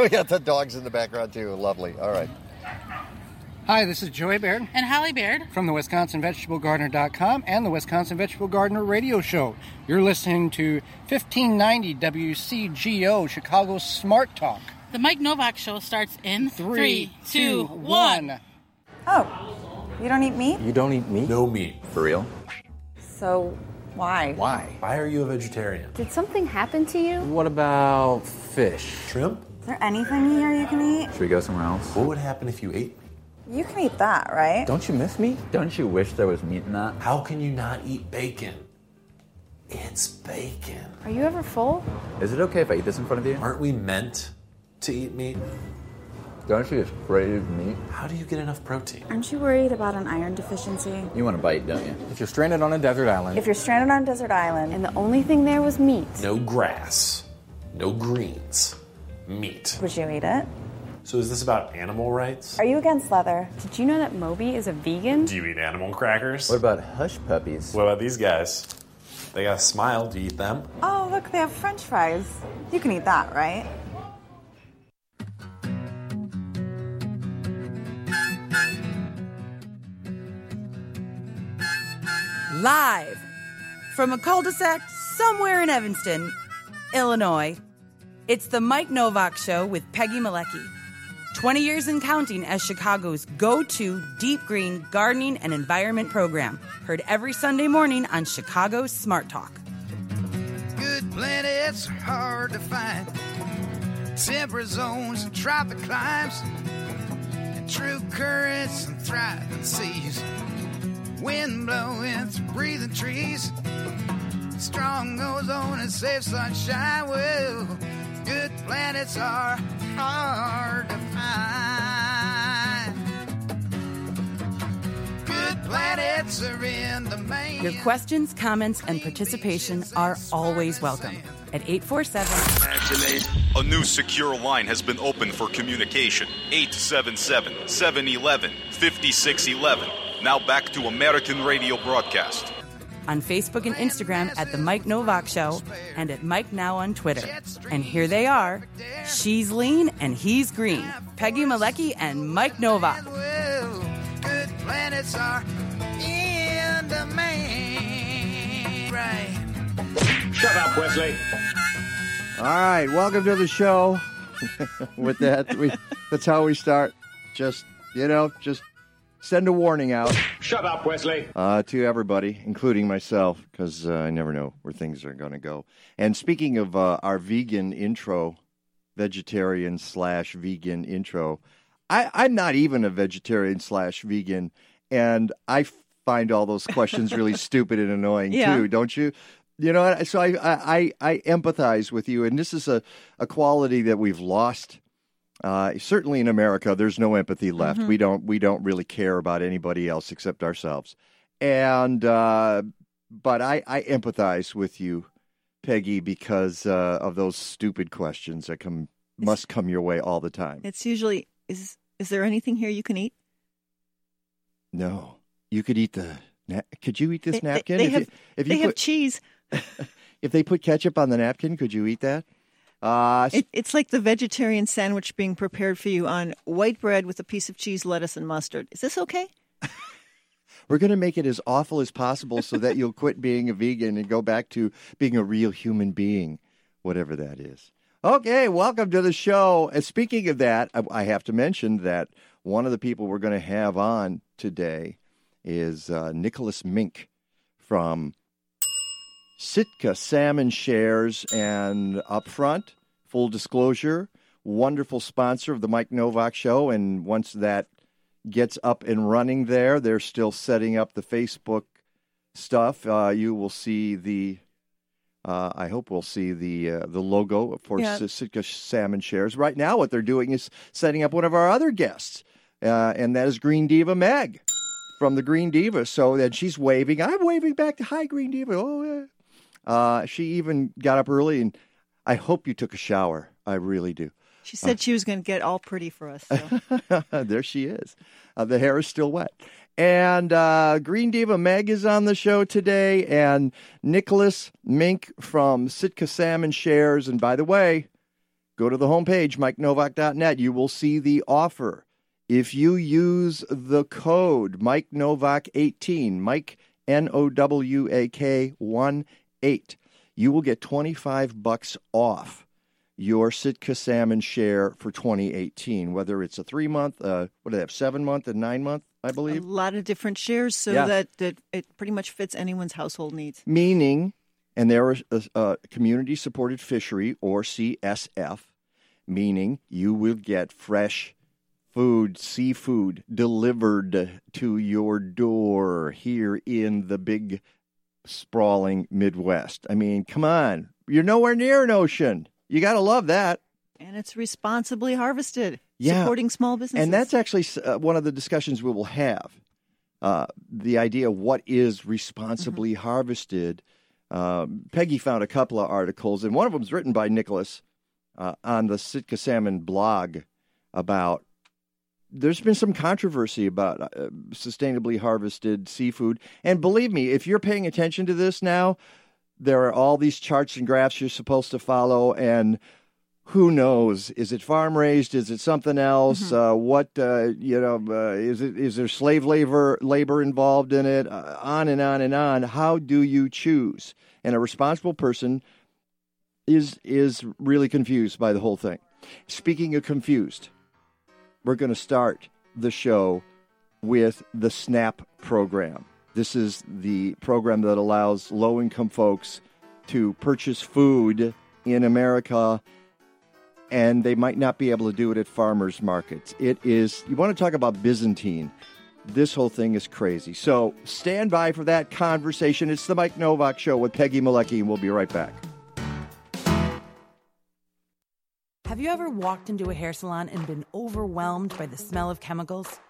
we got the dogs in the background too. Lovely. All right. Hi, this is Joey Baird And Holly Baird. from the WisconsinVegetableGardener.com and the Wisconsin Vegetable Gardener Radio Show. You're listening to 1590 WCGO Chicago Smart Talk. The Mike Nowak Show starts in Three, two, one. Oh, you don't eat meat? You don't eat meat? No meat. For real? So why? Why? Why are you a vegetarian? Did something happen to you? What about fish? Shrimp? Is there anything here you can eat? Should we go somewhere else? What would happen if you ate meat? You can eat that, right? Don't you miss meat? Don't you wish there was meat in that? How can you not eat bacon? It's bacon. Are you ever full? Is it okay if I eat this in front of you? Aren't we meant to eat meat? Don't you just crave meat? How do you get enough protein? Aren't you worried about an iron deficiency? You want to bite, don't you? If you're stranded on a desert island, If you're stranded on a desert island, And the only thing there was meat. No grass, no greens, meat. would you eat it? So is this about animal rights? Are you against leather? Did you know that Moby is a vegan? Do you eat animal crackers? what about hush puppies? What about these guys? They got a smile. Do you eat them? Oh, look, they have french fries. You can eat that, right? Live from a cul de sac somewhere in Evanston, Illinois, it's the Mike Nowak Show with Peggy Malecki. 20 years and counting as Chicago's go to deep green gardening and environment program. Heard every Sunday morning on Chicago's Smart Talk. Good planets are hard to find. Temperate zones and tropic climes. And true currents and thriving seas. Wind blowing through breathing trees. Strong ozone and safe sunshine. Well, good planets are hard to find. Good planets are in the main. Your questions, comments, and participation are always welcome at 847 A new secure line has been opened for communication. 877 711 5611. Now back to American radio broadcast. On Facebook and Instagram at The Mike Nowak Show and at Mike Now on Twitter. And here they are. She's lean and he's green. Peggy Malecki and Mike Nowak. Good planets are in the main. Shut up, Wesley. All right, welcome to the show. With that, we that's how we start. Just you know, just send a warning out Shut up, Wesley. uh, to everybody, including myself, because uh, I never know where things are going to go. And speaking of uh, our vegan intro, vegetarian slash vegan intro, I, I'm not even a vegetarian slash vegan, and I find all those questions really stupid and annoying Yeah. too, don't you? You know, so I, I I I empathize with you, and this is a, a quality that we've lost. Uh, certainly in America, there's no empathy left. We don't we don't really care about anybody else except ourselves. And uh, but I, I empathize with you, Peggy, because uh, of those stupid questions that come must come your way all the time. It's usually is is there anything here you can eat? No, you could eat the. Na- could you eat this They- they- napkin? they if have- you, if they you have cheese. if they put ketchup on the napkin, could you eat that? Uh, It, it's like the vegetarian sandwich being prepared for you on white bread with a piece of cheese, lettuce, and mustard. Is this okay? We're going to make it as awful as possible so that you'll quit being a vegan and go back to being a real human being, whatever that is. Okay, welcome to the show. And speaking of that, I- I have to mention that one of the people we're going to have on today is uh, Nicholas Mink from Sitka Salmon Shares. And up front, full disclosure, wonderful sponsor of the Mike Nowak Show. And once that gets up and running there. They're still setting up the Facebook stuff. Uh, you will see the. Uh, I hope we'll see the uh, the logo for Yeah. Sitka Salmon Shares. Right now, what they're doing is setting up one of our other guests, uh, and that is Green Diva Meg from the Green Diva. So then she's waving. I'm waving back to Hi Green Diva. Oh yeah. Uh, she even got up early, and I hope you took a shower. I really do. She said she was going to get all pretty for us. So. there she is. Uh, the hair is still wet. And uh, Green Diva Meg is on the show today, and Nicholas Mink from Sitka Salmon Shares. And by the way, go to the homepage, MikeNowak.net. You will see the offer. If you use the code Mike Nowak 18, Mike N O W A K 1 8, you will get 25 bucks off your Sitka salmon share for 2018, whether it's a three month, uh, what do they have, seven month and nine month, I believe? A lot of different shares so Yeah. that, that it pretty much fits anyone's household needs. Meaning, and they're a, a community supported fishery or CSF, meaning you will get fresh food, seafood delivered to your door here in the big sprawling Midwest. I mean, come on. You're nowhere near an ocean. You got to love that. And it's responsibly harvested, Yeah. supporting small businesses. And that's actually uh, one of the discussions we will have. Uh, the idea of what is responsibly harvested. Um, Peggy found a couple of articles, and one of them is written by Nicholas uh, on the Sitka Salmon blog about. There's been some controversy about uh, sustainably harvested seafood. And believe me, if you're paying attention to this now, there are all these charts and graphs you're supposed to follow, and who knows? Is it farm raised? Is it something else? Uh, what uh, you know? Uh, is it is there slave labor labor involved in it? Uh, on and on and on. How do you choose? And a responsible person is is really confused by the whole thing. Speaking of confused, we're going to start the show with the SNAP program. This is the program that allows low income folks to purchase food in America and they might not be able to do it at farmers markets. It is, you want to talk about Byzantine. This whole thing is crazy. So stand by for that conversation. It's the Mike Nowak Show with Peggy Malecki, and we'll be right back. Have you ever walked into a hair salon and been overwhelmed by the smell of chemicals?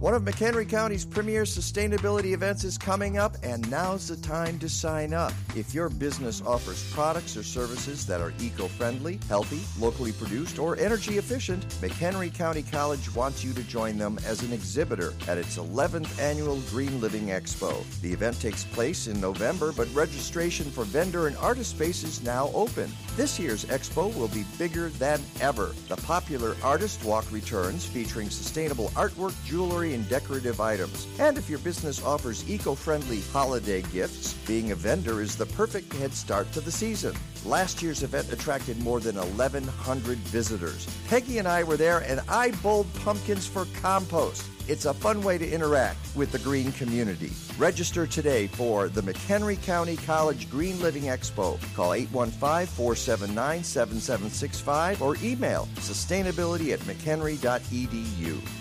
One of McHenry County's premier sustainability events is coming up, and now's the time to sign up. If your business offers products or services that are eco friendly, healthy, locally produced, or energy efficient, McHenry County College wants you to join them as an exhibitor at its 11th annual Green Living Expo. The event takes place in November, but registration for vendor and artist space is now open. This year's expo will be bigger than ever. The popular Artist Walk returns featuring sustainable artwork, jewelry, and decorative items. And if your business offers eco friendly holiday gifts, being a vendor is the perfect head start to the season. Last year's event attracted more than 1,100 visitors. Peggy and I were there, and I bowled pumpkins for compost. It's a fun way to interact with the green community. Register today for the McHenry County College Green Living Expo. Call 815 479 7765 or email sustainability at mchenry.edu.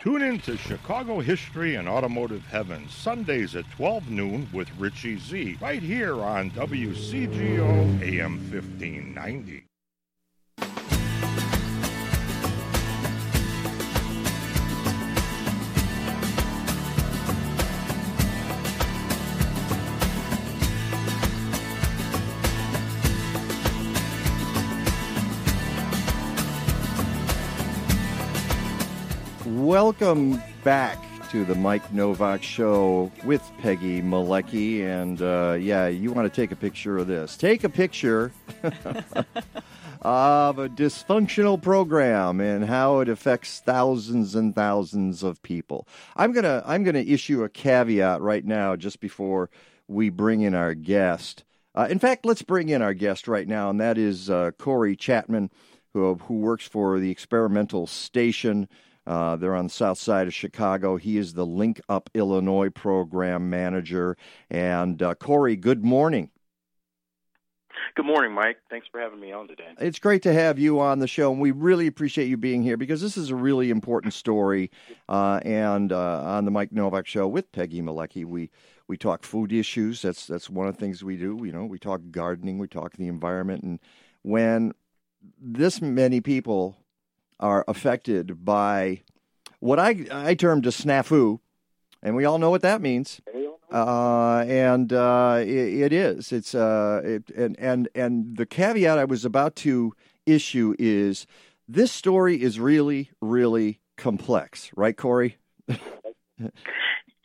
Tune in to Chicago History and Automotive Heaven, Sundays at 12 noon with Richie Z, right here on WCGO AM 1590. Welcome back to the Mike Nowak Show with Peggy Malecki. And uh, yeah, you want to take a picture of this. Take a picture of a dysfunctional program and how it affects thousands and thousands of people. I'm gonna I'm gonna issue a caveat right now just before we bring in our guest. Uh, in fact, let's bring in our guest right now, and that is uh, Corey Chatman, who who works for the experimental station Uh, they're on the south side of Chicago. He is the Link Up Illinois program manager. And uh, Corey, good morning. Good morning, Mike. Thanks for having me on today. It's great to have you on the show, and we really appreciate you being here because this is a really important story. Uh, and uh, on the Mike Nowak Show with Peggy Malecki, we we talk food issues. That's that's one of the things we do. You know, we talk gardening, we talk the environment, and when this many people are affected by what I I termed a snafu, and we all know what that means. Uh, and uh, it, it is. It's uh, it, and and and the caveat I was about to issue is this story is really really complex, right, Corey?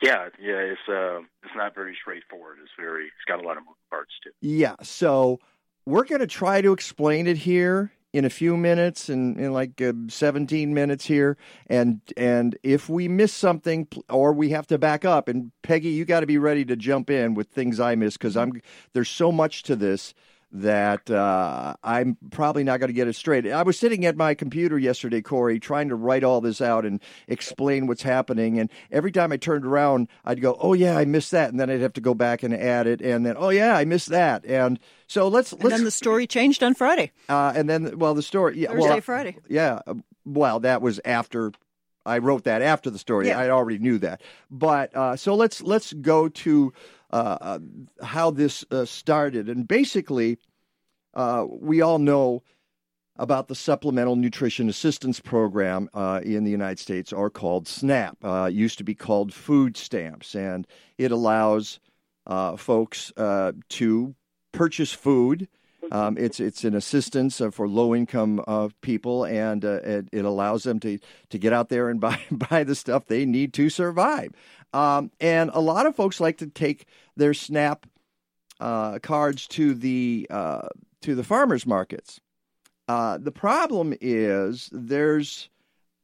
Yeah, yeah, it's uh, it's not very straightforward. It's very, it's got a lot of moving parts too. Yeah. So we're going to try to explain it here in a few minutes in, in like uh, 17 minutes here and and if we miss something or we have to back up and Peggy you got to be ready to jump in with things I miss cuz I'm there's so much to this that uh, I'm probably not going to get it straight. I was sitting at my computer yesterday, Corey, trying to write all this out and explain what's happening. And every time I turned around, I'd go, "Oh yeah, I missed that," and then I'd have to go back and add it, and then, "Oh yeah, I missed that." And so let's And let's. then the story changed on Friday. Uh, and then, well, the story, yeah, Thursday, well, Friday. yeah. uh, Well, that was after I wrote that after the story. Yeah. I already knew that. But uh, so let's let's go to uh, how this uh, started, and basically, uh, we all know about the Supplemental Nutrition Assistance Program uh, in the United States, or called SNAP. Uh, it used to be called food stamps, and it allows uh, folks to purchase food. Um, it's it's an assistance uh, for low income uh, people, and uh, it, it allows them to to get out there and buy buy the stuff they need to survive. Um, and a lot of folks like to take their SNAP uh, cards to the uh, to the farmers markets. Uh, the problem is there's,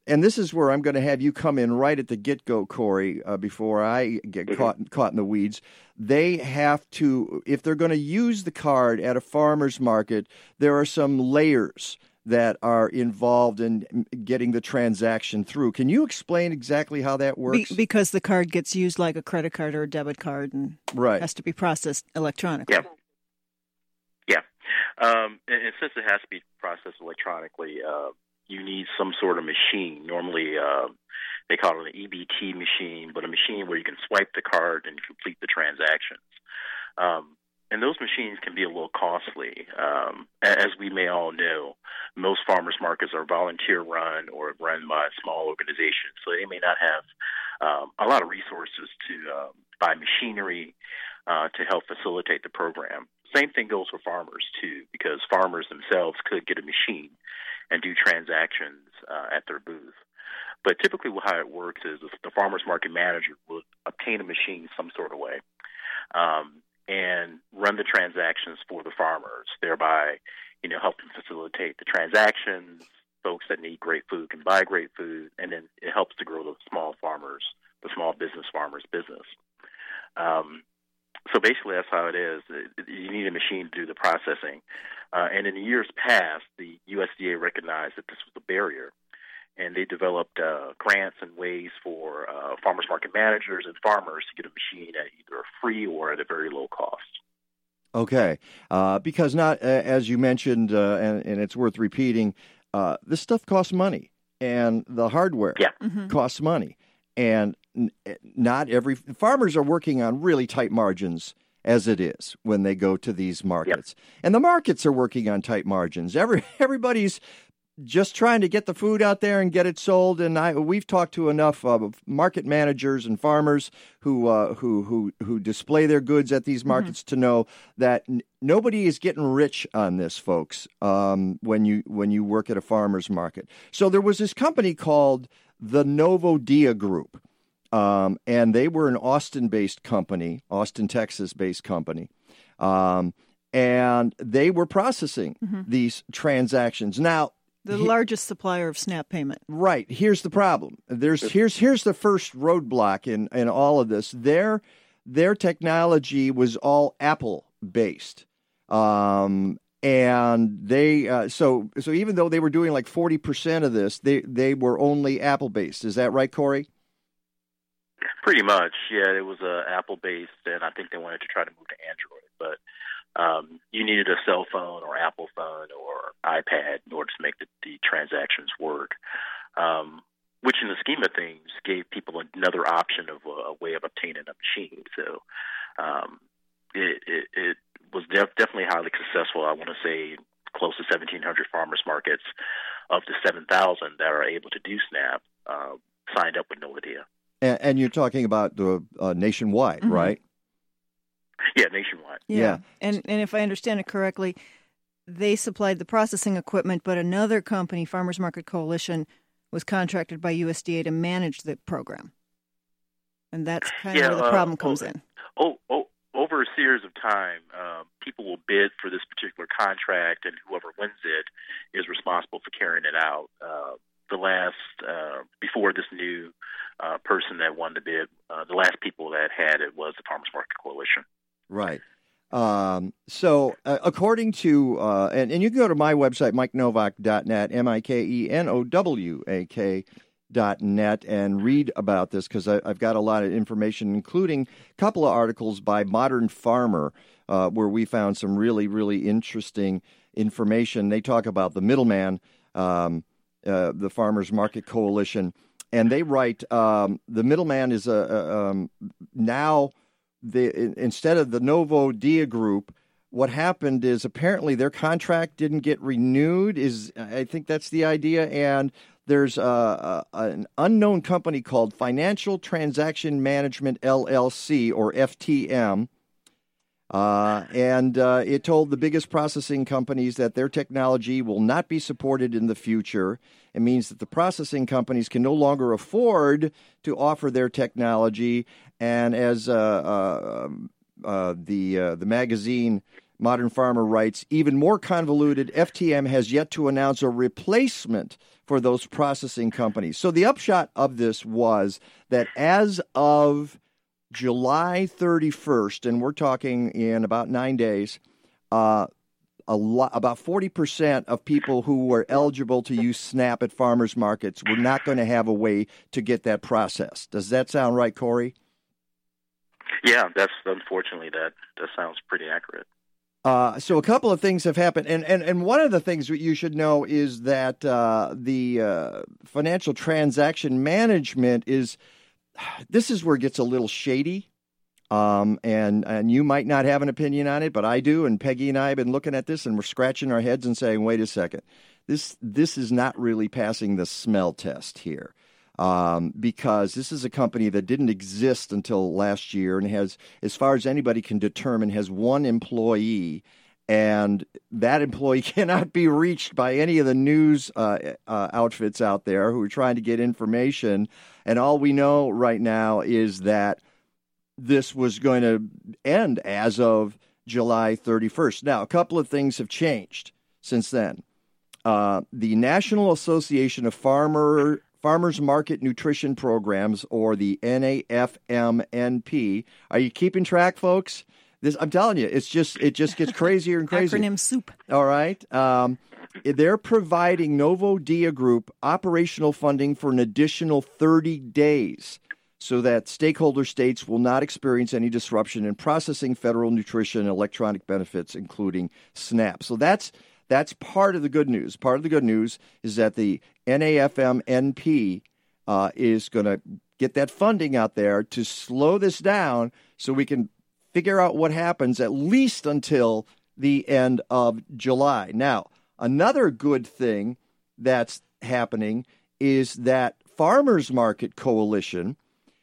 and this is where I'm going to have you come in right at the get go, Corey, uh, before I get caught caught in the weeds. They have to, if they're going to use the card at a farmer's market, there are some layers that are involved in getting the transaction through. Can you explain exactly how that Be- works? because the card gets used like a credit card or a debit card and Right. has to be processed electronically. Yeah. Yeah. Um, and, and since it has to be processed electronically, uh, you need some sort of machine. Normally, uh, they call it an EBT machine, but a machine where you can swipe the card and complete the transactions. Um, and those machines can be a little costly. Um, as we may all know, most farmers markets are volunteer run or run by small organizations, so they may not have um, a lot of resources to um, buy machinery uh, to help facilitate the program. Same thing goes for farmers too, because farmers themselves could get a machine and do transactions uh, at their booth. But typically, how it works is the- farmers market manager will obtain a machine some sort of way um, and run the transactions for the farmers, thereby, you know, helping facilitate the transactions. Folks that need great food can buy great food, and then it helps to grow the small farmers, the small business farmers' business. Um, so basically, that's how it is. You need a machine to do the processing. Uh, and in years past, the USDA recognized that this was a barrier, and they developed uh, grants and ways for uh, farmers market managers and farmers to get a machine at either a free or at a very low cost. Okay, uh, because not uh, as you mentioned, uh, and, and it's worth repeating. Uh, this stuff costs money, and the hardware costs money, and n- not every farmers are working on really tight margins as it is when they go to these markets, and the markets are working on tight margins. Every everybody's just trying to get the food out there and get it sold. And I, we've talked to enough uh, market managers and farmers who uh, who who who display their goods at these markets to know that n- nobody is getting rich on this, folks. Um, when you when you work at a farmers market, so there was this company called the Novo Dia Group. Um, and they were an Austin-based company, Austin, Texas-based company, um, and they were processing these transactions. Now, The he- largest supplier of SNAP payment. Right. Here's the problem. There's here's here's the first roadblock in in all of this. Their their technology was all Apple based. Um, and they uh, so so even though they were doing like forty percent of this, they they were only Apple based. Is that right, Corey? Pretty much, yeah. It was uh, Apple based, and I think they wanted to try to move to Android, but um, you needed a cell phone or Apple phone or iPad in order to make the, the transactions work. Um, which, in the scheme of things, gave people another option of a, a way of obtaining a machine. So um, it, it, it was def- definitely highly successful. I want to say close to 1,700 farmers markets of the 7,000 that are able to do SNAP uh, signed up with Novo Dia. And, and you're talking about the uh, nationwide, Mhm. right? Yeah, nationwide. Yeah. And and if I understand it correctly, they supplied the processing equipment, but another company, Farmers Market Coalition, was contracted by USDA to manage the program. And that's kind Yeah, of where the uh, problem comes oh, in. Oh, oh, over a series of time, um, people will bid for this particular contract, and whoever wins it is responsible for carrying it out. Uh, the last, uh, before this new uh, person that won the bid, uh, the last people that had it was the Farmers Market Coalition. Right. Um, so, uh, according to, uh, and, and you can go to my website, mikenowak.net, M I K E N O W A K dot net, and read about this because I've got a lot of information, including a couple of articles by Modern Farmer, uh, where we found some really, really interesting information. They talk about the middleman, um, uh, the Farmers Market Coalition, and they write um, the middleman is a, a um, now the instead of the Novo Dia Group, what happened is apparently their contract didn't get renewed. Is I think that's the idea, and there's uh, a, an unknown company called Financial Transaction Management LLC or FTM. Uh, and uh, it told the biggest processing companies that their technology will not be supported in the future. It means that the processing companies can no longer afford to offer their technology. And as uh, uh, um, uh, the uh, the magazine Modern Farmer writes, even more convoluted, FTM has yet to announce a replacement for those processing companies. So the upshot of this was that as of July 31st, and we're talking in about nine days, uh, a lot, about 40% of people who were eligible to use SNAP at farmers markets were not going to have a way to get that processed. Does that sound right, Corey? Yeah, that's unfortunately that that sounds pretty accurate. Uh, so a couple of things have happened, and, and, and one of the things that you should know is that uh, the uh, financial transaction management is this is where it gets a little shady. Um, and and you might not have an opinion on it, but I do. And Peggy and I have been looking at this, and we're scratching our heads and saying, "Wait a second, this this is not really passing the smell test here." Um, because this is a company that didn't exist until last year and has, as far as anybody can determine, has one employee, and that employee cannot be reached by any of the news uh, uh, outfits out there who are trying to get information. And all we know right now is that this was going to end as of July 31st. Now, a couple of things have changed since then. Uh, the National Association of Farmer Farmers Market Nutrition Programs, or the NAFMNP. Are you keeping track, folks? This I'm telling you, it's just it just gets crazier and crazier. Acronym soup. All right. Um, they're providing Novo Dia Group operational funding for an additional 30 days so that stakeholder states will not experience any disruption in processing federal nutrition and electronic benefits, including SNAP. So that's that's part of the good news. Part of the good news is that the NAFMNP uh, is going to get that funding out there to slow this down so we can figure out what happens at least until the end of July. Now, another good thing that's happening is that Farmers Market Coalition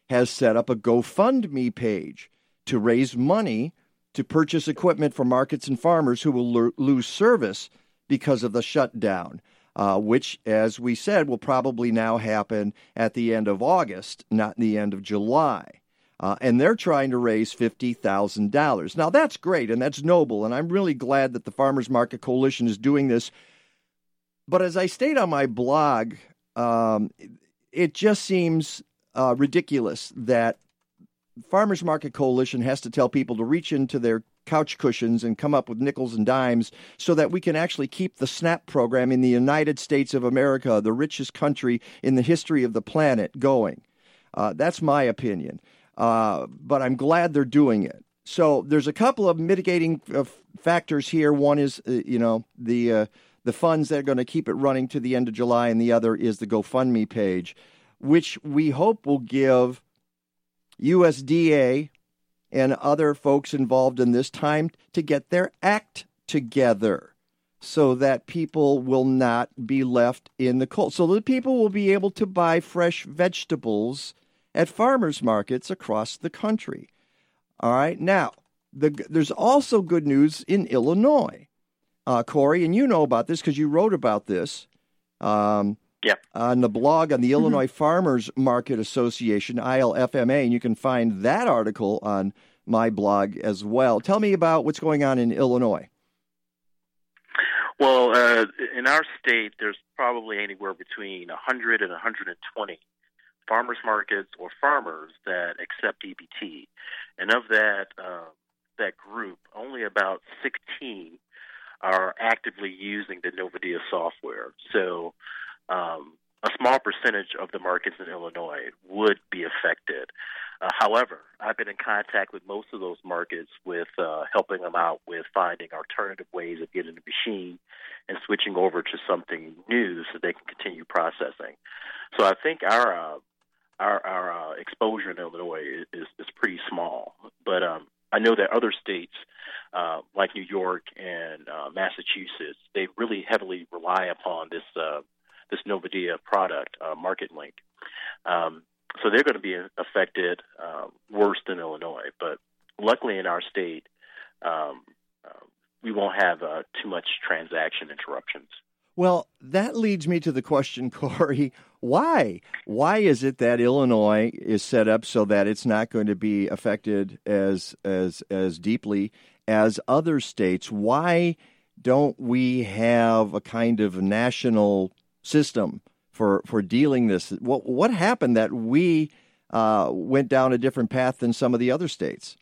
has set up a GoFundMe page to raise money to purchase equipment for markets and farmers who will lo- lose service because of the shutdown, uh, which, as we said, will probably now happen at the end of August, not the end of July. Uh, and they're trying to raise $50,000. Now, that's great and that's noble, and I'm really glad that the Farmers Market Coalition is doing this. But as I state on my blog, um, it just seems uh, ridiculous that Farmers Market Coalition has to tell people to reach into their couch cushions and come up with nickels and dimes so that we can actually keep the SNAP program in the United States of America, the richest country in the history of the planet, going. Uh, that's my opinion. Uh, but I'm glad they're doing it. So there's a couple of mitigating uh, factors here. One is, uh, you know, the uh, the funds that are going to keep it running to the end of July, and the other is the GoFundMe page, which we hope will give USDA and other folks involved in this time to get their act together so that people will not be left in the cold. So that people will be able to buy fresh vegetables at farmers markets across the country. All right. Now, the, there's also good news in Illinois, uh, Corey, and you know about this because you wrote about this. Um, Yep. On the blog on the Illinois Farmers Market Association, ILFMA, and you can find that article on my blog as well. Tell me about what's going on in Illinois. Well, uh, in our state, there's probably anywhere between 100 and 120 farmers markets or farmers that accept EBT, and of that uh, that group, only about 16 are actively using the Novo Dia software. So, um, a small percentage of the markets in Illinois would be affected. Uh, however, I've been in contact with most of those markets with uh, helping them out with finding alternative ways of getting the machine and switching over to something new so they can continue processing. So I think our uh, our, our uh, exposure in Illinois is, is, pretty small, but um, I know that other states uh, like New York and uh, Massachusetts they really heavily rely upon this this Novo Dia product, uh, MarketLink. Um, so they're going to be affected uh, worse than Illinois. But luckily, in our state, um, uh, we won't have uh, too much transaction interruptions. Well, that leads me to the question, Corey. Why? Why is it that Illinois is set up so that it's not going to be affected as as as deeply as other states? Why don't we have a kind of national system for for dealing this? What what happened that we uh, went down a different path than some of the other states?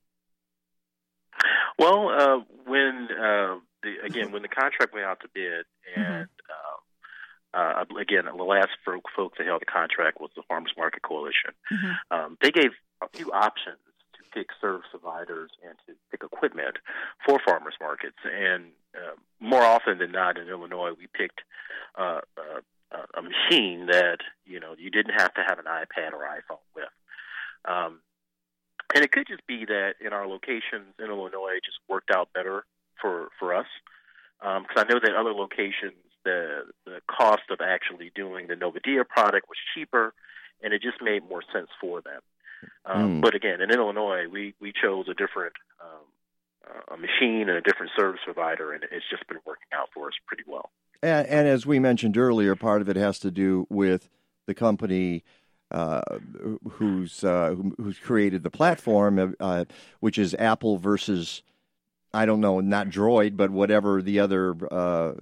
Well, uh, when uh, the, again when the contract went out to bid, and uh, again the last folk, folk that held the contract was the Farmers Market Coalition. Um, they gave a few options to pick service providers and to pick equipment for farmers markets, and uh, more often than not in Illinois, we picked a machine that you know you didn't have to have an iPad or iPhone with. Um, and it could just be that in our locations in Illinois, it just worked out better for for us. Because I know that other locations, the the cost of actually doing the Novo Dia product was cheaper, and it just made more sense for them. Um, Mm. But again, in Illinois, we we chose a different um, uh, a machine and a different service provider, and it's just been working out for us pretty well. And, and as we mentioned earlier, part of it has to do with the company uh, who's uh, who, who's created the platform, uh, which is Apple versus I don't know, not Droid, but whatever the other uh,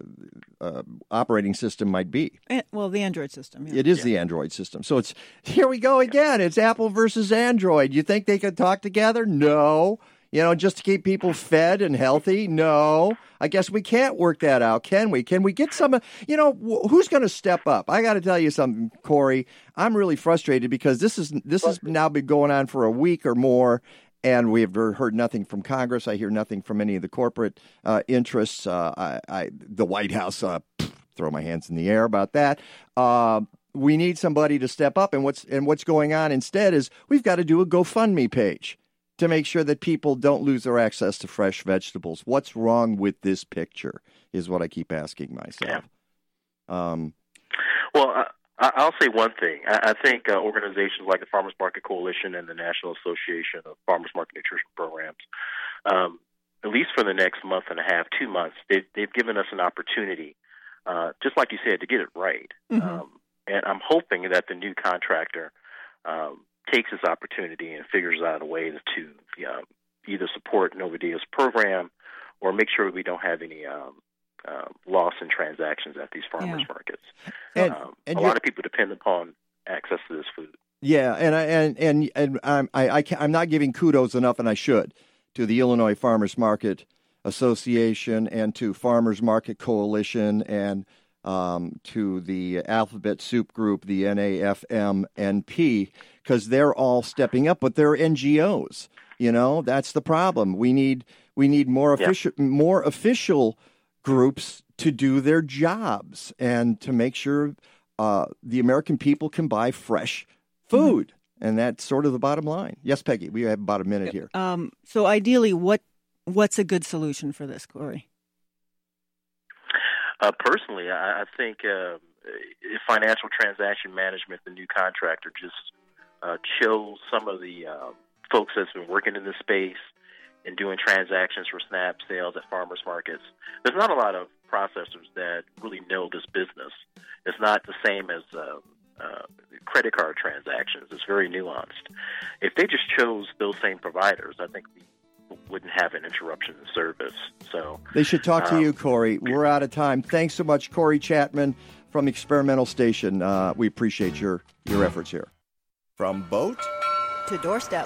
uh, operating system might be. Eh, well, the Android system. Yeah. It is the Android system. So it's here we go again. It's Apple versus Android. You think they could talk together? No. You know, just to keep people fed and healthy? No. I guess we can't work that out, can we? Can we get some, you know, wh- who's going to step up? I got to tell you something, Corey. I'm really frustrated because this is this has now been going on for a week or more and we have heard nothing from Congress. I hear nothing from any of the corporate uh, interests. Uh, I, I, the White House, uh, throw my hands in the air about that. Uh, we need somebody to step up, and what's and what's going on instead is we've got to do a GoFundMe page to make sure that people don't lose their access to fresh vegetables. What's wrong with this picture? Is what I keep asking myself. Um, Well, I, I'll say one thing. I, I think uh, organizations like the Farmers Market Coalition and the National Association of Farmers Market Nutrition Programs, um, at least for the next month and a half, two months, they've, they've given us an opportunity, uh, just like you said, to get it right. Um, and I'm hoping that the new contractor um, takes this opportunity and figures out a way to um, either support Novo Dia's program or make sure we don't have any um, uh, loss in transactions at these farmers Yeah. markets. And- um, and a lot of people depend upon access to this food. Yeah, and I and and and I'm I, I can't, I'm not giving kudos enough, and I should to the Illinois Farmers Market Association and to Farmers Market Coalition and um, to the Alphabet Soup Group, the NAFMNP, because they're all stepping up, but they're NGOs. You know, that's the problem. We need we need more Yeah. official more official groups to do their jobs and to make sure uh, the American people can buy fresh food. And that's sort of the bottom line. Yes, Peggy, we have about a minute here. Um, so ideally, what what's a good solution for this, Corey? Uh, personally, I, I think uh, financial transaction management, the new contractor, just uh, chills some of the uh, folks that's been working in this space and doing transactions for SNAP sales at farmers markets. There's not a lot of processors that really know this business. It's not the same as uh, uh, credit card transactions. It's very nuanced. If they just chose those same providers, I think we wouldn't have an interruption in service. So They should talk to um, you, Corey. We're out of time. Thanks so much, Corey Chatman from Experimental Station. Uh, we appreciate your, your efforts here. From boat To doorstep.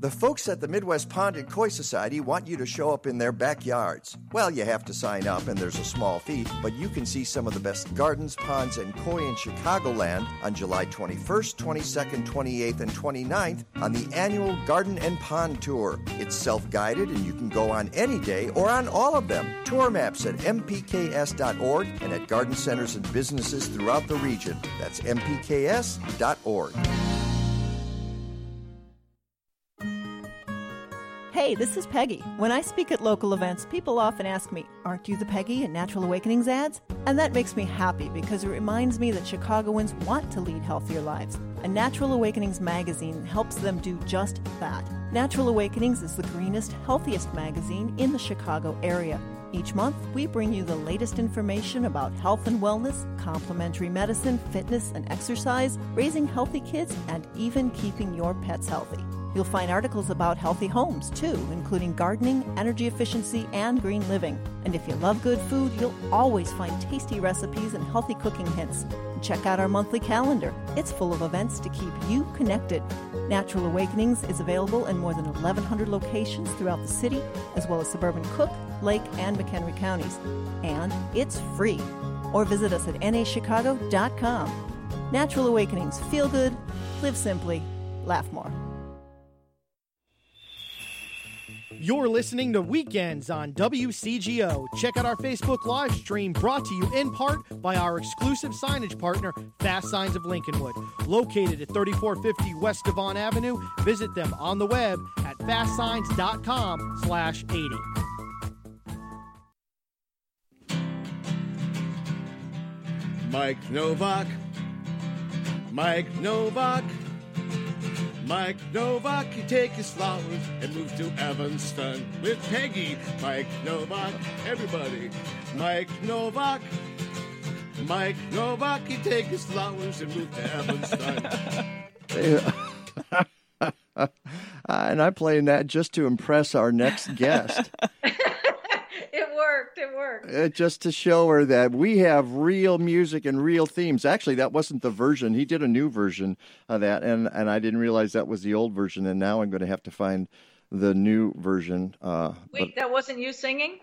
The folks at the Midwest Pond and Koi Society want you to show up in their backyards. Well, you have to sign up and there's a small fee, but you can see some of the best gardens, ponds, and koi in Chicagoland on July 21st, 22nd, 28th, and 29th on the annual Garden and Pond Tour. It's self guided and you can go on any day or on all of them. Tour maps at mpks.org and at garden centers and businesses throughout the region. That's mpks.org. Hey, this is Peggy. When I speak at local events, people often ask me, Aren't you the Peggy in Natural Awakenings ads? And that makes me happy because it reminds me that Chicagoans want to lead healthier lives. And Natural Awakenings magazine helps them do just that. Natural Awakenings is the greenest, healthiest magazine in the Chicago area. Each month, we bring you the latest information about health and wellness, complementary medicine, fitness and exercise, raising healthy kids, and even keeping your pets healthy. You'll find articles about healthy homes, too, including gardening, energy efficiency, and green living. And if you love good food, you'll always find tasty recipes and healthy cooking hints. Check out our monthly calendar. It's full of events to keep you connected. Natural Awakenings is available in more than 1,100 locations throughout the city, as well as suburban Cook, Lake, and McHenry counties. And it's free. Or visit us at nachicago.com. Natural Awakenings. Feel good, live simply, laugh more. You're listening to Weekends on WCGO. Check out our Facebook live stream brought to you in part by our exclusive signage partner, Fast Signs of Lincolnwood. Located at 3450 West Devon Avenue, visit them on the web at fastsigns.com slash 80. Mike Nowak. Mike Nowak. Mike Nowak, you take his flowers and move to Evanston with Peggy. Mike Nowak, everybody. Mike Nowak. Mike Nowak, you take his flowers and move to Evanston. Uh, and I'm playing that just to impress our next guest. It worked. It worked. Uh, just to show her that we have real music and real themes. Actually, that wasn't the version. He did a new version of that, and, and I didn't realize that was the old version. And now I'm going to have to find the new version. Uh, but Wait, that wasn't you singing?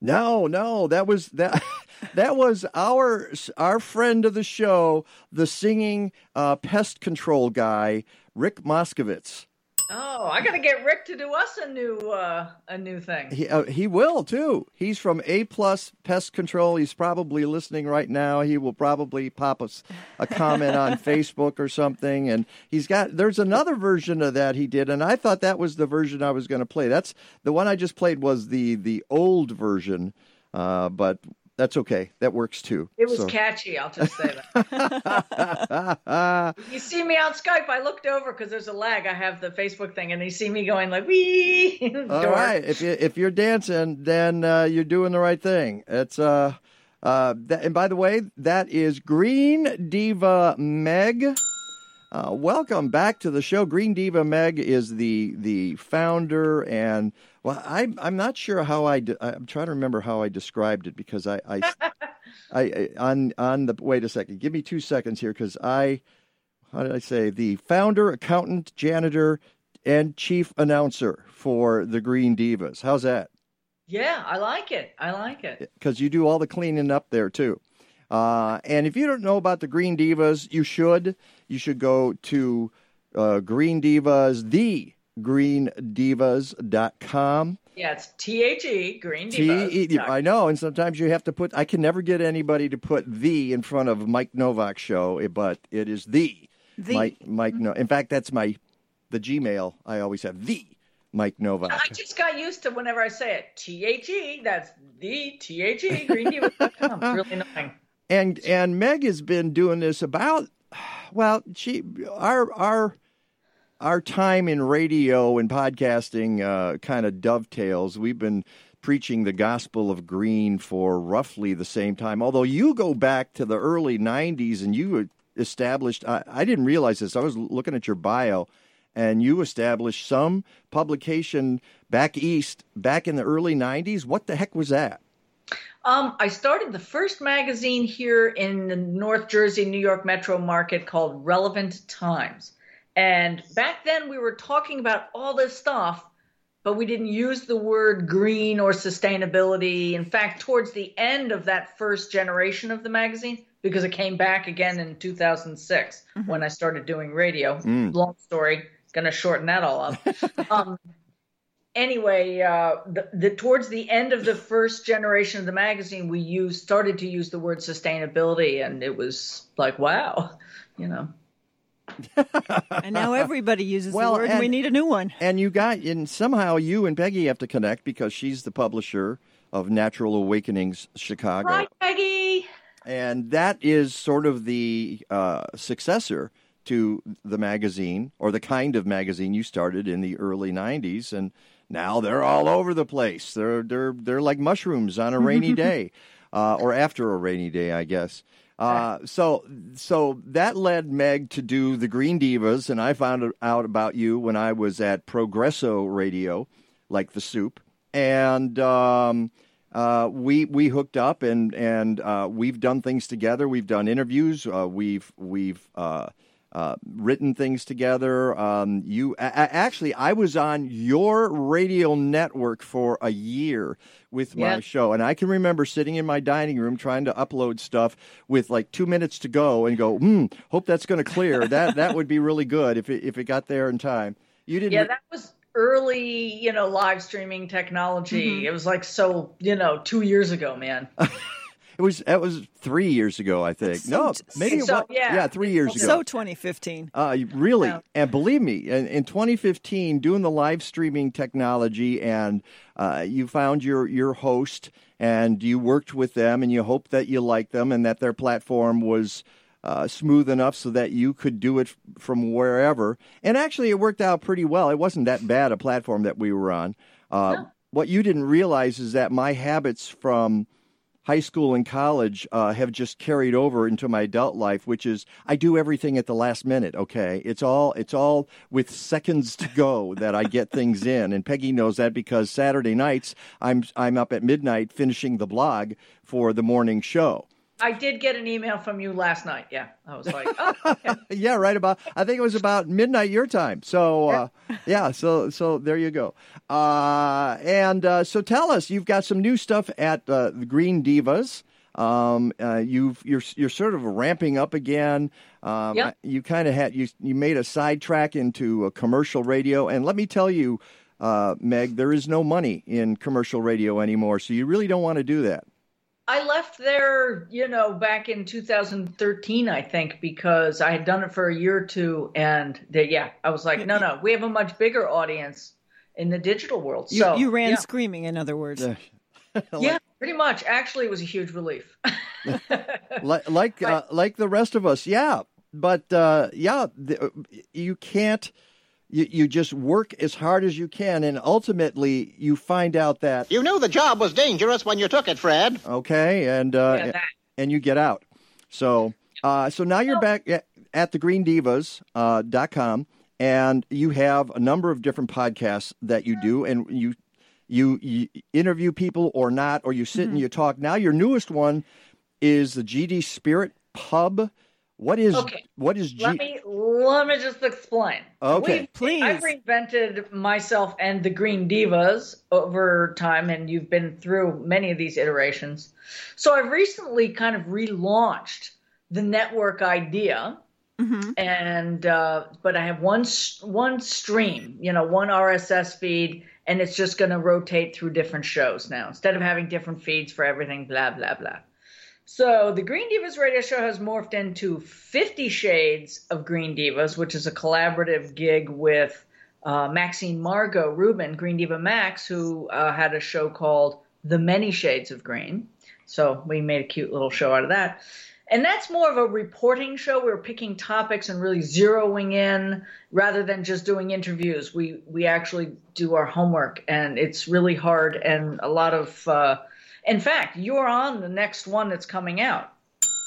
no, no, that was that. that was our our friend of the show, the singing uh, pest control guy, Rick Moskovitz. Oh, I got to get Rick to do us a new uh, a new thing. He uh, he will too. He's from A Plus Pest Control. He's probably listening right now. He will probably pop us a comment on Facebook or something. And he's got there's another version of that he did, and I thought that was the version I was going to play. That's the one I just played was the the old version. Uh, but that's okay. That works too. It was So- catchy. I'll just say that. you see me on Skype. I looked over because there's a lag. I have the Facebook thing, and you see me going like wee. All right. If you, if you're dancing, then uh, you're doing the right thing. It's uh, uh, that, and by the way, that is Green Diva Meg. Uh, welcome back to the show. Green Diva Meg is the the founder, and well, I'm I'm not sure how I de- I'm trying to remember how I described it because I I, I, I on on the wait a second. Give me two seconds here because I how did I say the founder, accountant, janitor, and chief announcer for the Green Divas. How's that? Yeah, I like it. I like it. Because you do all the cleaning up there too. Uh, and if you don't know about the Green Divas, you should. You should go to uh, Green Divas, the greendivas.com. Yeah, it's T H E Green Divas. I know, and sometimes you have to put. I can never get anybody to put the in front of Mike Nowak show, eh, but it is the, The. Mike. Mike. No, in fact, that's my the Gmail. I always have the Mike Nowak. I just got used to whenever I say it. T H E. That's the T H E Green Divas.com. It's really annoying. and and Meg has been doing this about well she our our our time in radio and podcasting uh, kind of dovetails. We've been preaching the gospel of green for roughly the same time. Although you go back to the early '90s and you established. I, I didn't realize this. I was looking at your bio. And you established some publication back east, back in the early '90s. What the heck was that? Um, I started the first magazine here in the North Jersey, New York metro market called Relevant Times. And back then we were talking about all this stuff, but we didn't use the word green or sustainability. In fact, towards the end of that first generation of the magazine, because it came back again in 2006 when I started doing radio. Mm. Long story, gonna shorten that all up. um, anyway, uh, the, the towards the end of the first generation of the magazine, we used started to use the word sustainability, and it was like, wow, you know. And now everybody uses Well, the word, and, we need a new one. And you got, and somehow you and Peggy have to connect because she's the publisher of Natural Awakenings Chicago. Hi, Peggy. And that is sort of the uh, successor to the magazine or the kind of magazine you started in the early 90s. And now they're all over the place. They're, they're, they're like mushrooms on a rainy day uh, or after a rainy day, I guess. Uh, so, so that led Meg to do the Green Divas, and I found out about you when I was at Progresso Radio, like the soup, and um, uh, we we hooked up, and and uh, we've done things together. We've done interviews. Uh, we've we've uh, written things together. Um, you a- actually, I was on your radio network for a year with my Yeah. show, and I can remember sitting in my dining room trying to upload stuff with like two minutes to go, and go, hmm, hope that's going to clear. that that would be really good if it if it got there in time. You didn't. Yeah, that was early, you know, live streaming technology. Mhm. It was like so, you know, two years ago, man. It was that was three years ago, I think. no, maybe it so- was, yeah. three years ago. So 2015. Uh, really, and believe me, in, in 2015, doing the live streaming technology, and uh, you found your your host, and you worked with them, and you hoped that you liked them, and that their platform was uh, smooth enough so that you could do it from wherever. And actually, it worked out pretty well. It wasn't that bad a platform that we were on. Uh, What you didn't realize is that my habits from high school and college uh, have just carried over into my adult life, which is I do everything at the last minute. Okay, it's all it's all with seconds to go that I get things in, and Peggy knows that because Saturday nights I'm I'm up at midnight finishing the blog for the morning show. I did get an email from you last night. Yeah, I was like, oh, yeah, right about. I think it was about midnight your time. So uh, yeah, so so there you go. Uh, and uh, so tell us, you've got some new stuff at uh, the Green Divas. Um, uh, you've you're you're sort of ramping up again. Um, Yep. You kind of had you you made a sidetrack into commercial radio, and let me tell you, uh, Meg, there is no money in commercial radio anymore. So you really don't want to do that. I left there, you know, back in 2013, I think, because I had done it for a year or two, and they, yeah, I was like, no, no, we have a much bigger audience in the digital world. You, so you ran yeah. screaming, in other words. yeah, pretty much. Actually, it was a huge relief. like like uh, like the rest of us. Yeah, but uh, yeah, the, you can't. You, you just work as hard as you can, and ultimately you find out that You knew the job was dangerous when you took it, Fred. okay, and uh, Yeah, and you get out. So uh, so now you're back at, at the Green Divas uh, dot com, and you have a number of different podcasts that you do, and you you, you interview people or not, or you sit and you talk. Now your newest one is the GD Spirit Pub. What is Okay. what is G? Let me let me just explain. Okay. We've- I've reinvented myself and the Green Divas over time, and you've been through many of these iterations. So I've recently kind of relaunched the network idea, and uh, but I have one one stream, you know, one RSS feed, and it's just going to rotate through different shows now instead of having different feeds for everything. Blah blah blah. So the Green Divas radio show has morphed into Fifty Shades of Green Divas, which is a collaborative gig with uh, Maxine Margot Rubin, Green Diva Max, who uh, had a show called The Many Shades of Green. So we made a cute little show out of that. And that's more of a reporting show. We're picking topics and really zeroing in rather than just doing interviews. We we actually do our homework, and it's really hard and a lot of. Uh, in fact, you're on the next one that's coming out.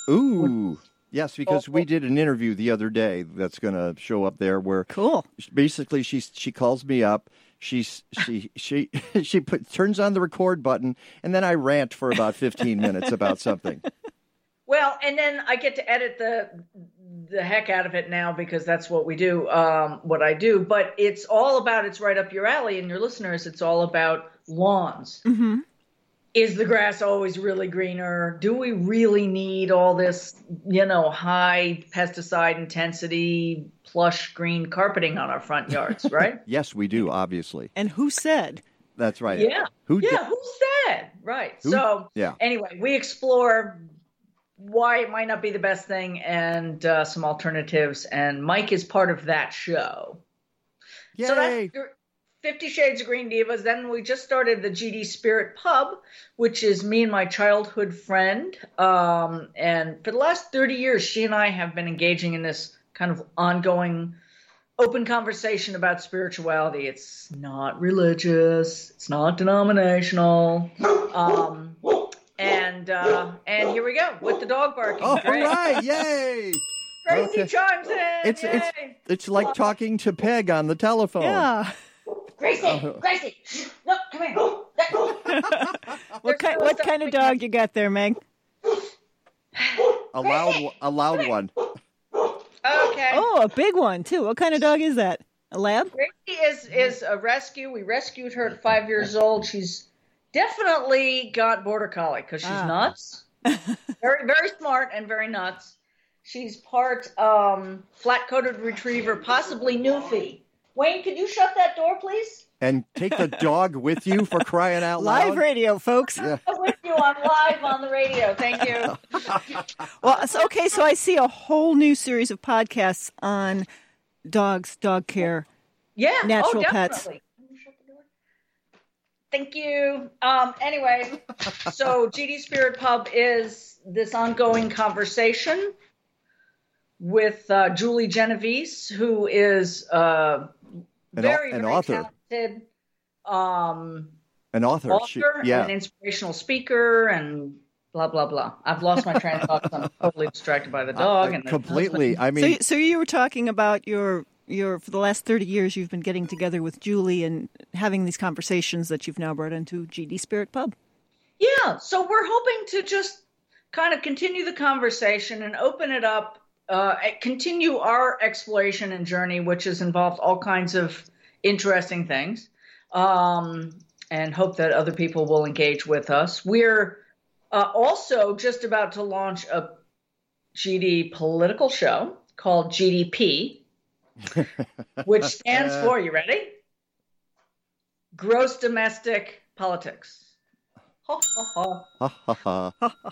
Ooh. Yes, because we did an interview the other day that's going to show up there where cool. Basically, she she calls me up. She's she she she put turns on the record button, and then I rant for about fifteen minutes about something. Well, and then I get to edit the the heck out of it now because that's what we do, um, what I do. But it's all about it's right up your alley, and your listeners. It's all about lawns. Mm-hmm. Is the grass always really greener? Do we really need all this, you know, high pesticide intensity, plush green carpeting on our front yards, right? Yes, we do. Obviously, And who said? that's right. Yeah. Who? yeah, d- who said? Right. Who- So yeah. anyway, we explore why it might not be the best thing and uh, some alternatives. And Mike is part of that show. So that's gr- Fifty Shades of Green Divas. Then we just started the GD Spirit Pub, which is me and my childhood friend. Um, and for the last 30 years, she and I have been engaging in this kind of ongoing open conversation about spirituality. It's not religious, it's not denominational. Um, and uh, and here we go with the dog barking. Oh, all right! Yay! Gracie Okay. chimes in. It's it's Yay. it's like talking to Peg on the telephone. Yeah. Gracie, Oh. Gracie, shh, no, come here. What kind what kind of dog you got there, Meg? A loud one- a loud one. Okay. Oh, a big one too. What kind of dog is that? A lab? Gracie is is a rescue. We rescued her at five years old. She's definitely got border collie because she's Ah. nuts. very very smart and very nuts. She's part um, flat coated retriever, possibly Newfie. Wayne, could you shut that door, please? And take the dog with you for crying out loud. Live radio, folks. Yeah. With you on live on the radio. Thank you. Well, so, okay, so I see a whole new series of podcasts on dogs, dog care, Yeah, natural oh, pets. Thank you. Um, anyway, so GD Spirit Pub is this ongoing conversation with uh, Julie Genovese, who is uh, An very, an very author. talented um, An author. author She- yeah. an inspirational speaker and blah, blah, blah. I've lost my train of thought 'cause I'm totally distracted by the dog. and the Uh, completely. I mean, you- so you were talking about your your for the last thirty years you've been getting together with Julie and having these conversations that you've now brought into GD Spirit Pub. Yeah, so we're hoping to just kind of continue the conversation and open it up, uh, continue our exploration and journey, which has involved all kinds of interesting things, um, and hope that other people will engage with us. We're uh, also just about to launch a GD political show called GDP, which stands for, you ready? Gross Domestic Politics. Ha, ha, ha. ha, ha,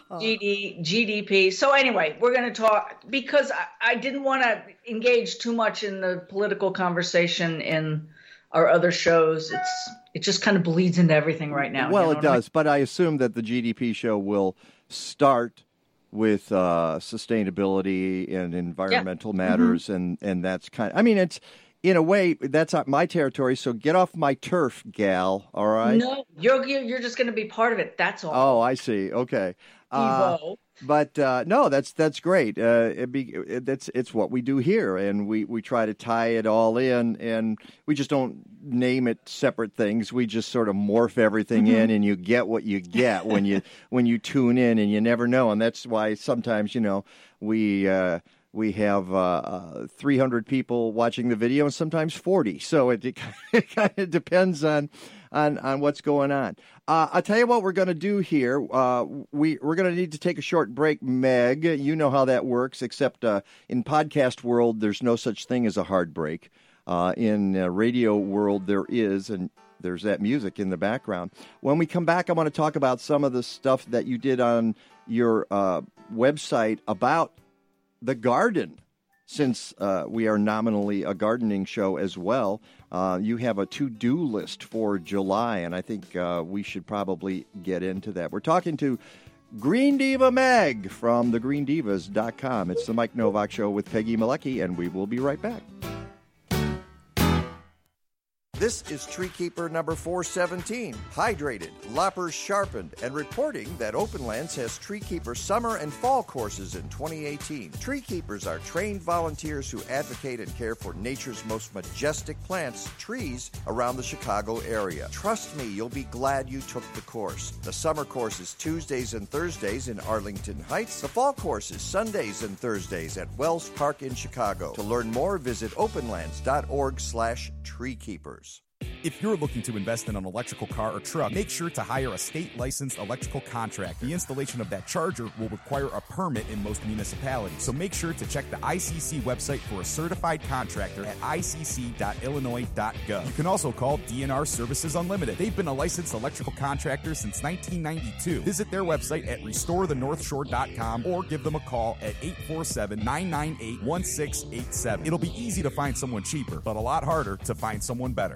ha. GD, GDP. So anyway, we're going to talk because I, I didn't want to engage too much in the political conversation in our other shows. It's it just kind of bleeds into everything right now. Well, you know it what I mean? does, but I assume that the GDP show will start with uh, sustainability and environmental Mm-hmm. matters, and and that's kind. I mean, it's in a way that's not my territory. So get off my turf, gal. All right. No, you're you're just going to be part of it. That's all. Oh, I see. Okay. Uh, but uh, no, that's that's great. Uh, it be, it, that's it's what we do here, and we, we try to tie it all in, and we just don't name it separate things. We just sort of morph everything Mm-hmm. in, and you get what you get when you when you tune in, and you never know. And that's why sometimes you know we. Uh, we have uh, uh, 300 people watching the video, and sometimes 40. So it, it kind of depends on on on what's going on. Uh, I'll tell you what we're going to do here. Uh, we we're going to need to take a short break, Meg. You know how that works. Except uh, in podcast world, there's no such thing as a hard break. Uh, in radio world, there is, and there's that music in the background. When we come back, I want to talk about some of the stuff that you did on your website about the garden. Since uh, we are nominally a gardening show as well, uh, you have a to do list for July, and I think uh, we should probably get into that. We're talking to Green Diva Meg from thegreendivas.com. It's the Mike Nowak Show with Peggy Malecki, and we will be right back. This is Tree Keeper number 417. Hydrated, loppers sharpened, and reporting that Openlands has Tree Keeper summer and fall courses in 2018. Tree Keepers are trained volunteers who advocate and care for nature's most majestic plants, trees, around the Chicago area. Trust me, you'll be glad you took the course. The summer course is Tuesdays and Thursdays in Arlington Heights. The fall course is Sundays and Thursdays at Wells Park in Chicago. To learn more, visit openlands.org slash treekeepers. If you're looking to invest in an electrical car or truck, make sure to hire a state licensed electrical contractor. The installation of that charger will require a permit in most municipalities. So make sure to check the ICC website for a certified contractor at icc.illinois.gov. You can also call DNR Services Unlimited. They've been a licensed electrical contractor since 1992. Visit their website at restorethenorthshore.com or give them a call at 847 998 1687. It'll be easy to find someone cheaper, but a lot harder to find someone better.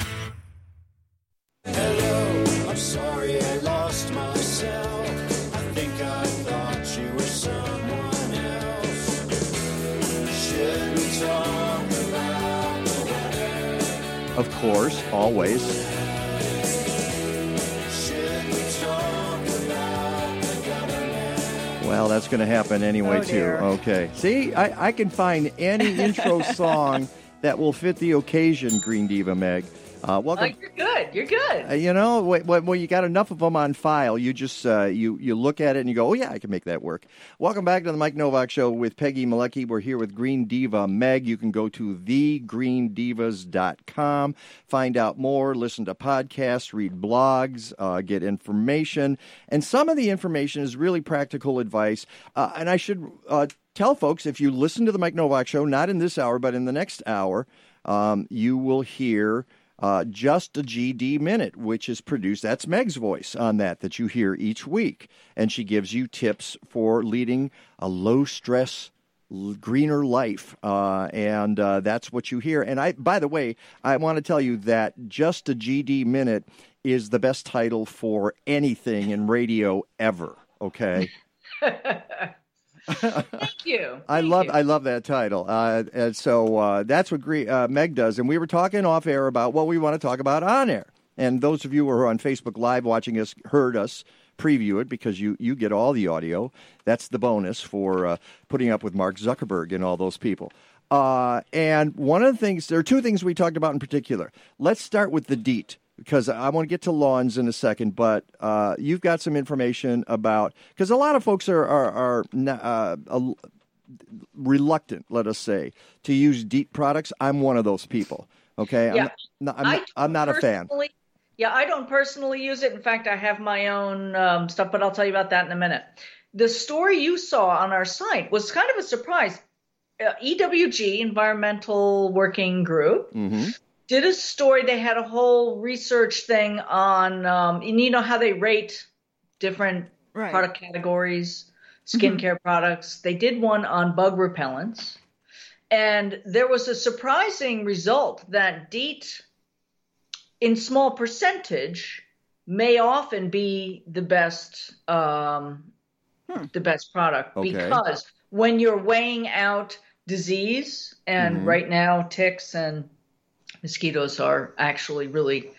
Hello, I'm sorry I lost myself. I think I thought you were someone else. Should we talk about the weather? Of course, always. Should we talk about the government? Well, that's going to happen anyway, Oh, too. Okay. See, I, I can find any intro song that will fit the occasion, Green Diva Meg. Uh, Oh, welcome. you're good. You're good. Uh, you know, when you got enough of them on file, you just uh, you you look at it and you go, "Oh yeah, I can make that work." Welcome back to the Mike Nowak Show with Peggy Malecki. We're here with Green Diva Meg. You can go to thegreendivas.com, find out more, listen to podcasts, read blogs, uh, get information, and some of the information is really practical advice. Uh, and I should uh, tell folks if you listen to the Mike Nowak Show, not in this hour, but in the next hour, um, you will hear uh, just a GD minute, which is produced. That's Meg's voice on that that you hear each week, and she gives you tips for leading a low stress. Greener life, uh, and uh, that's what you hear. And I, by the way, I want to tell you that just a GD minute is the best title for anything in radio ever. Okay, Thank you. I love I love that title. Uh, and so uh, that's what Gre- uh, Meg does, and we were talking off air about what we want to talk about on air. And those of you who are on Facebook Live watching us heard us preview it because you, you get all the audio. That's the bonus for uh, putting up with Mark Zuckerberg and all those people. Uh, and one of the things, there are two things we talked about in particular. Let's start with the DEET because I want to get to lawns in a second, but uh, you've got some information about because a lot of folks are are, are uh, uh, reluctant, let us say, to use DEET products. I'm one of those people. Okay, I'm Yeah. not, I'm, not, I'm not a fan. Yeah, I don't personally use it. In fact, I have my own um, stuff, but I'll tell you about that in a minute. The story you saw on our site was kind of a surprise. Uh, EWG, Environmental Working Group, Mm-hmm. Did a story. They had a whole research thing on, um, and you know how they rate different Right. product categories, skincare products. They did one on bug repellents. And there was a surprising result that DEET, in small percentage, may often be the best um, the best product Okay. because when you're weighing out disease, and Mhm. right now ticks and mosquitoes are actually really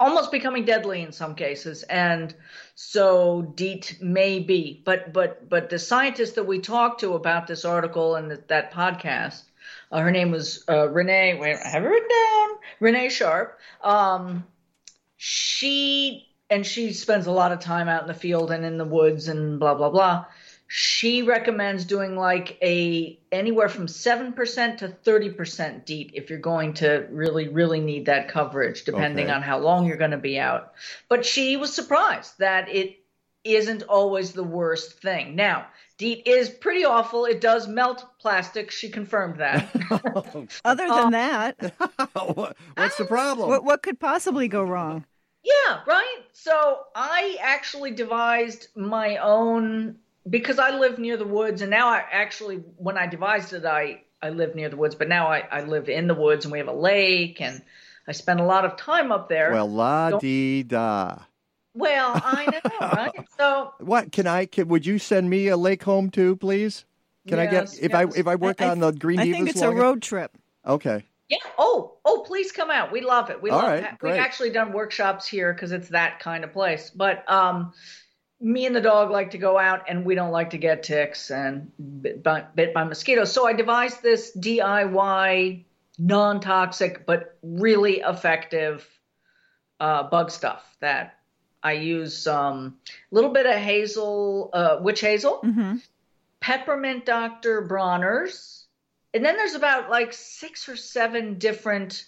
almost becoming deadly in some cases and so DEET may be. But but but the scientist that we talked to about this article and that, that podcast uh, her name was uh, renee wait i have it written down renee sharp um, she and she spends a lot of time out in the field and in the woods and blah blah blah she recommends doing like a anywhere from 7% to 30% DEET if you're going to really really need that coverage depending Okay. on how long you're going to be out but she was surprised that it isn't always the worst thing now DEET is pretty awful it does melt plastic she confirmed that Other than um, that, what's the problem? What, what could possibly go wrong? Yeah, right. So I actually devised my own because I live near the woods, and now I actually, when I devised it, I I live near the woods, but now I I live in the woods, and we have a lake, and I spend a lot of time up there. Well, la Don't- dee da. well, I know, right? So What can I? Can, would you send me a lake home too, please? Can I get Yes, if I if I work I- I on the green I Divas think it's a long enough- road trip. Okay. Yeah. Oh, oh, please come out. We love it. We All love right, it. We've actually done workshops here because it's that kind of place. But um, me and the dog like to go out, and we don't like to get ticks and bit by, bit by mosquitoes. So I devised this DIY, non-toxic but really effective uh, bug stuff that I use um, a little bit of hazel, uh, witch hazel, Mm-hmm. peppermint Dr. Bronner's, and then there's about like six or seven different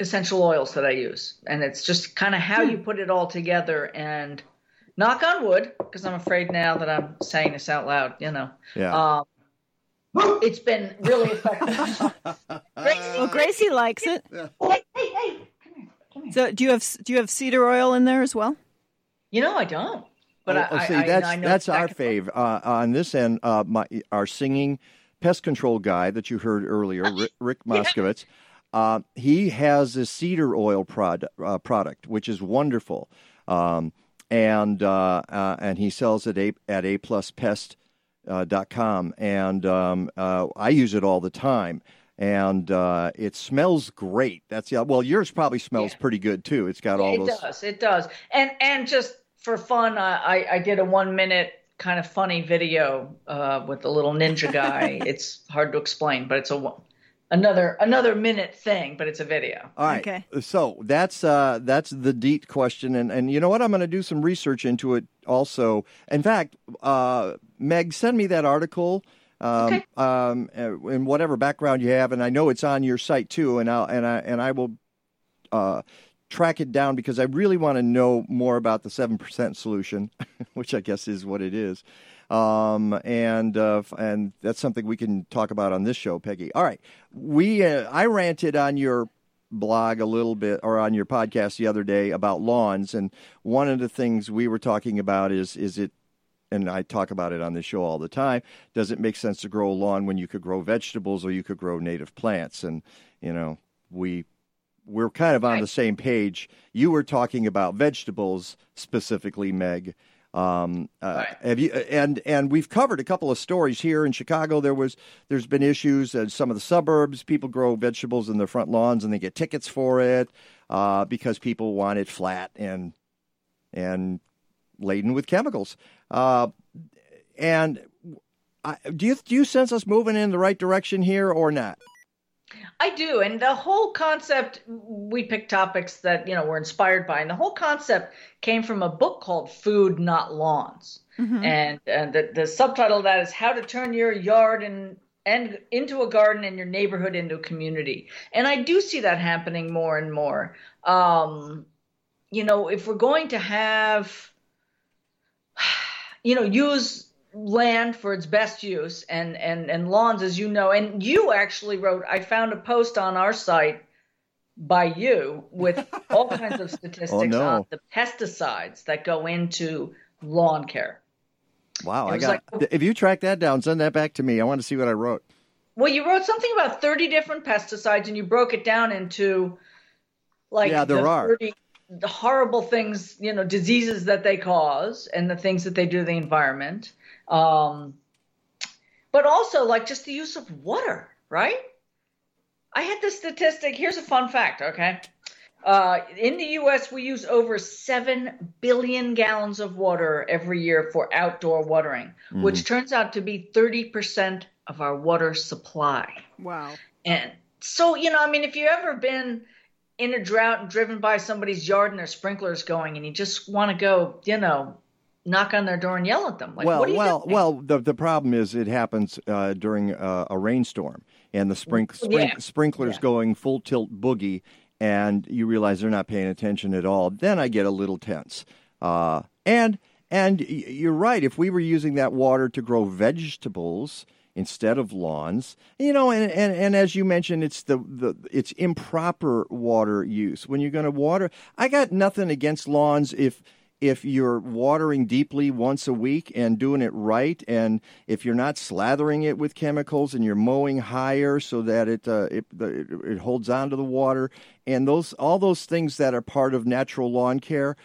essential oils that I use. And it's just kind of how you put it all together and knock on wood, because I'm afraid now that I'm saying this out loud, you know. Yeah. Um, it's been really effective. Well, Gracie likes it. Yeah. Hey, hey, come here, come here. So, do you have do you have cedar oil in there as well? You know, I don't. But oh, I, oh, see, I, I- that's I know that's our fave. Uh, on this end, uh, my our singing pest control guy that you heard earlier, Rick, Rick Moskowitz. Uh, he has a cedar oil prod, uh, product, which is wonderful, um, and uh, uh, and he sells it a, at a plus pest uh, dot com, and um, uh, I use it all the time, and uh, it smells great. That's yeah. Well, yours probably smells pretty good too. It's got all it those. It does. It does. And and just for fun, I I, I did a one minute kind of funny video uh, with the little ninja guy. it's hard to explain, but it's a another another minute thing, but it's a video. All right. Okay. So that's uh, that's the DEET question, and and you know what? I'm going to do some research into it also. In fact, uh, Meg, send me that article. Um, um, uh, in whatever background you have, and I know it's on your site too, and I'll and I and I will uh, track it down because I really want to know more about the seven percent solution, which I guess is what it is. Um, and uh, and that's something we can talk about on this show, Peggy. All right, we uh, I ranted on your blog a little bit or on your podcast the other day about lawns, and one of the things we were talking about is is it and I talk about it on the show all the time. Does it make sense to grow a lawn when you could grow vegetables or you could grow native plants? And you know, we we're kind of on the same page. You were talking about vegetables specifically, Meg, Um, uh, Have you? And and we've covered a couple of stories here in Chicago. There was there's been issues in some of the suburbs. People grow vegetables in their front lawns and they get tickets for it uh, because people want it flat and and laden with chemicals. Uh, and I, do you do you sense us moving in the right direction here or not? I do, and the whole concept we pick topics that you know we're inspired by, and the whole concept came from a book called "Food Not Lawns," and and the, the subtitle of that is "How to Turn Your Yard and and into a garden and your neighborhood into a community." And I do see that happening more and more. Um, you know, if we're going to have, you know, use land for its best use and and and lawns as you know and you actually wrote i found a post on our site by you with all kinds of statistics Oh, no. on the pesticides that go into lawn care Wow, I was got. if you track that down, send that back to me. I want to see what I wrote. well you wrote something about 30 different pesticides and you broke it down into like Yeah, there the are. 30 the horrible things you know diseases that they cause and the things that they do to the environment um, but also like just the use of water, right? I had this statistic. Here's a fun fact, okay? Uh, in the U.S., we use over seven billion gallons of water every year for outdoor watering, Mm. which turns out to be 30% of our water supply. Wow. And so, you know, I mean, if you've ever been in a drought and driven by somebody's yard and their sprinklers going, and you just want to go, you know, knock on their door and yell at them, like, well, what are you well, doing? well. The the problem is it happens uh, during uh, a rainstorm, and the sprink, sprink, Yeah. sprinklers going full tilt boogie, and you realize they're not paying attention at all. Then I get a little tense. Uh, and and you're right. If we were using that water to grow vegetables instead of lawns, you know, and and, and as you mentioned, it's the, the it's improper water use. When you're going to water, I got nothing against lawns if if you're watering deeply once a week and doing it right, and if you're not slathering it with chemicals and you're mowing higher so that it uh, it, it holds on to the water, and those all those things that are part of natural lawn care,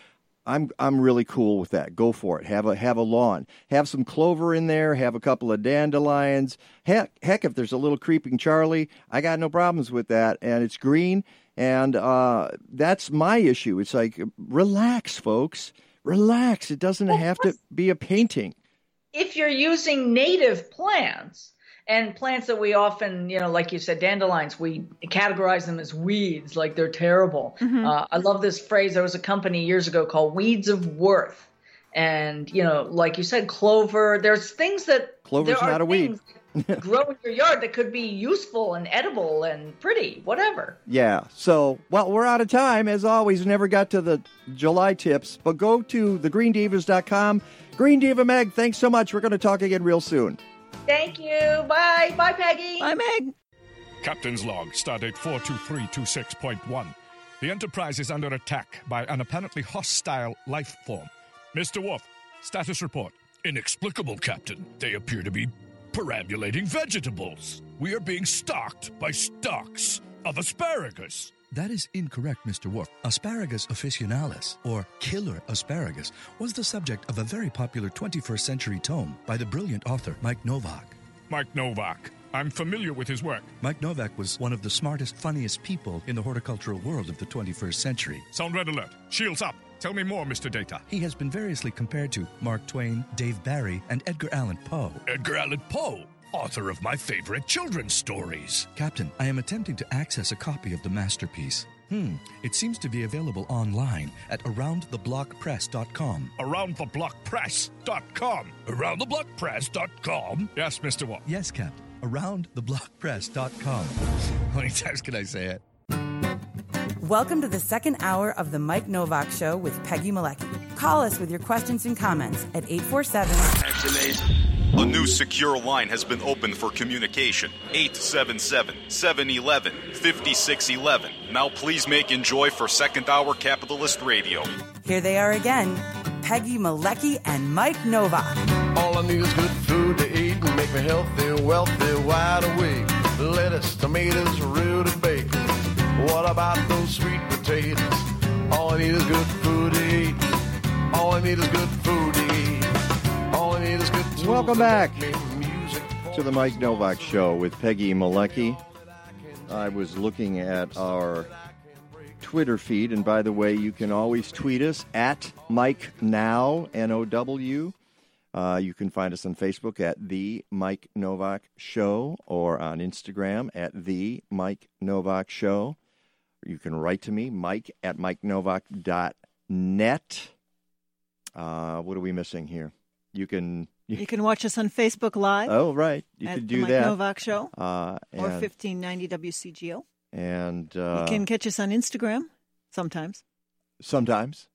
I'm I'm really cool with that. Go for it. Have a have a lawn. Have some clover in there. Have a couple of dandelions. Heck, heck, if there's a little creeping Charlie, I got no problems with that. And it's green. And uh, that's my issue. It's like relax, folks. Relax. It doesn't have to be a painting. if you're using native plants and plants that we often, you know, like you said, dandelions, we categorize them as weeds, like they're terrible. Mm-hmm. Uh, I love this phrase. There was a company years ago called Weeds of Worth. And, you know, like you said, clover, there's things that. Clover's there are not a weed. things that grow in your yard that could be useful and edible and pretty, whatever. Yeah. So, well, we're out of time. As always, never got to the July tips, but go to thegreendivas.com. Green Diva Meg, thanks so much. We're going to talk again real soon. Thank you. Bye. Bye, Peggy. Bye, Meg. Captain's log, stardate 42326.1. The Enterprise is under attack by an apparently hostile life form. Mr. Worf, status report. Inexplicable, Captain. They appear to be perambulating vegetables. We are being stalked by stalks of asparagus. That is incorrect, Mr. Worf. Asparagus officinalis, or killer asparagus, was the subject of a very popular 21st century tome by the brilliant author Mike Nowak. Mike Nowak. I'm familiar with his work. Mike Nowak was one of the smartest, funniest people in the horticultural world of the 21st century. Sound red alert. Shields up. Tell me more, Mr. Data. He has been variously compared to Mark Twain, Dave Barry, and Edgar Allan Poe. Edgar Allan Poe, author of my favorite children's stories. Captain, I am attempting to access a copy of the masterpiece. Hmm, it seems to be available online at aroundtheblockpress.com. AroundTheBlockPress.com. AroundTheBlockPress.com? Yes, Mr. Worf. Yes, Captain. Aroundtheblockpress.com. How many times can I say it? Welcome to the second hour of the Mike Nowak Show with Peggy Malecki. Call us with your questions and comments at 847 A new secure line has been opened for communication. 877 711 5611. Now please make enjoy for second hour capitalist radio. Here they are again Peggy Malecki and Mike Nowak. All I need is good food to eat and make me healthy, wealthy, wide awake. Lettuce, tomatoes, root and bacon. What about those sweet potatoes? All I need is good food to eat. All I need is good food to eat. All I need is good tools Welcome to back make me music. to the Mike Nowak Show with Peggy Malecki. I was looking at our Twitter feed, and by the way, you can always tweet us at Mike Now N O W. Uh, you can find us on Facebook at the Mike Nowak Show or on Instagram at the Mike Nowak Show. You can write to me, Mike at MikeNowak.net. Uh, what are we missing here? You can You can watch us on Facebook Live. Oh, right. You can could the do Mike that. Novak Show Uh, or 1590 WCGO. and uh, you can catch us on Instagram sometimes. sometimes.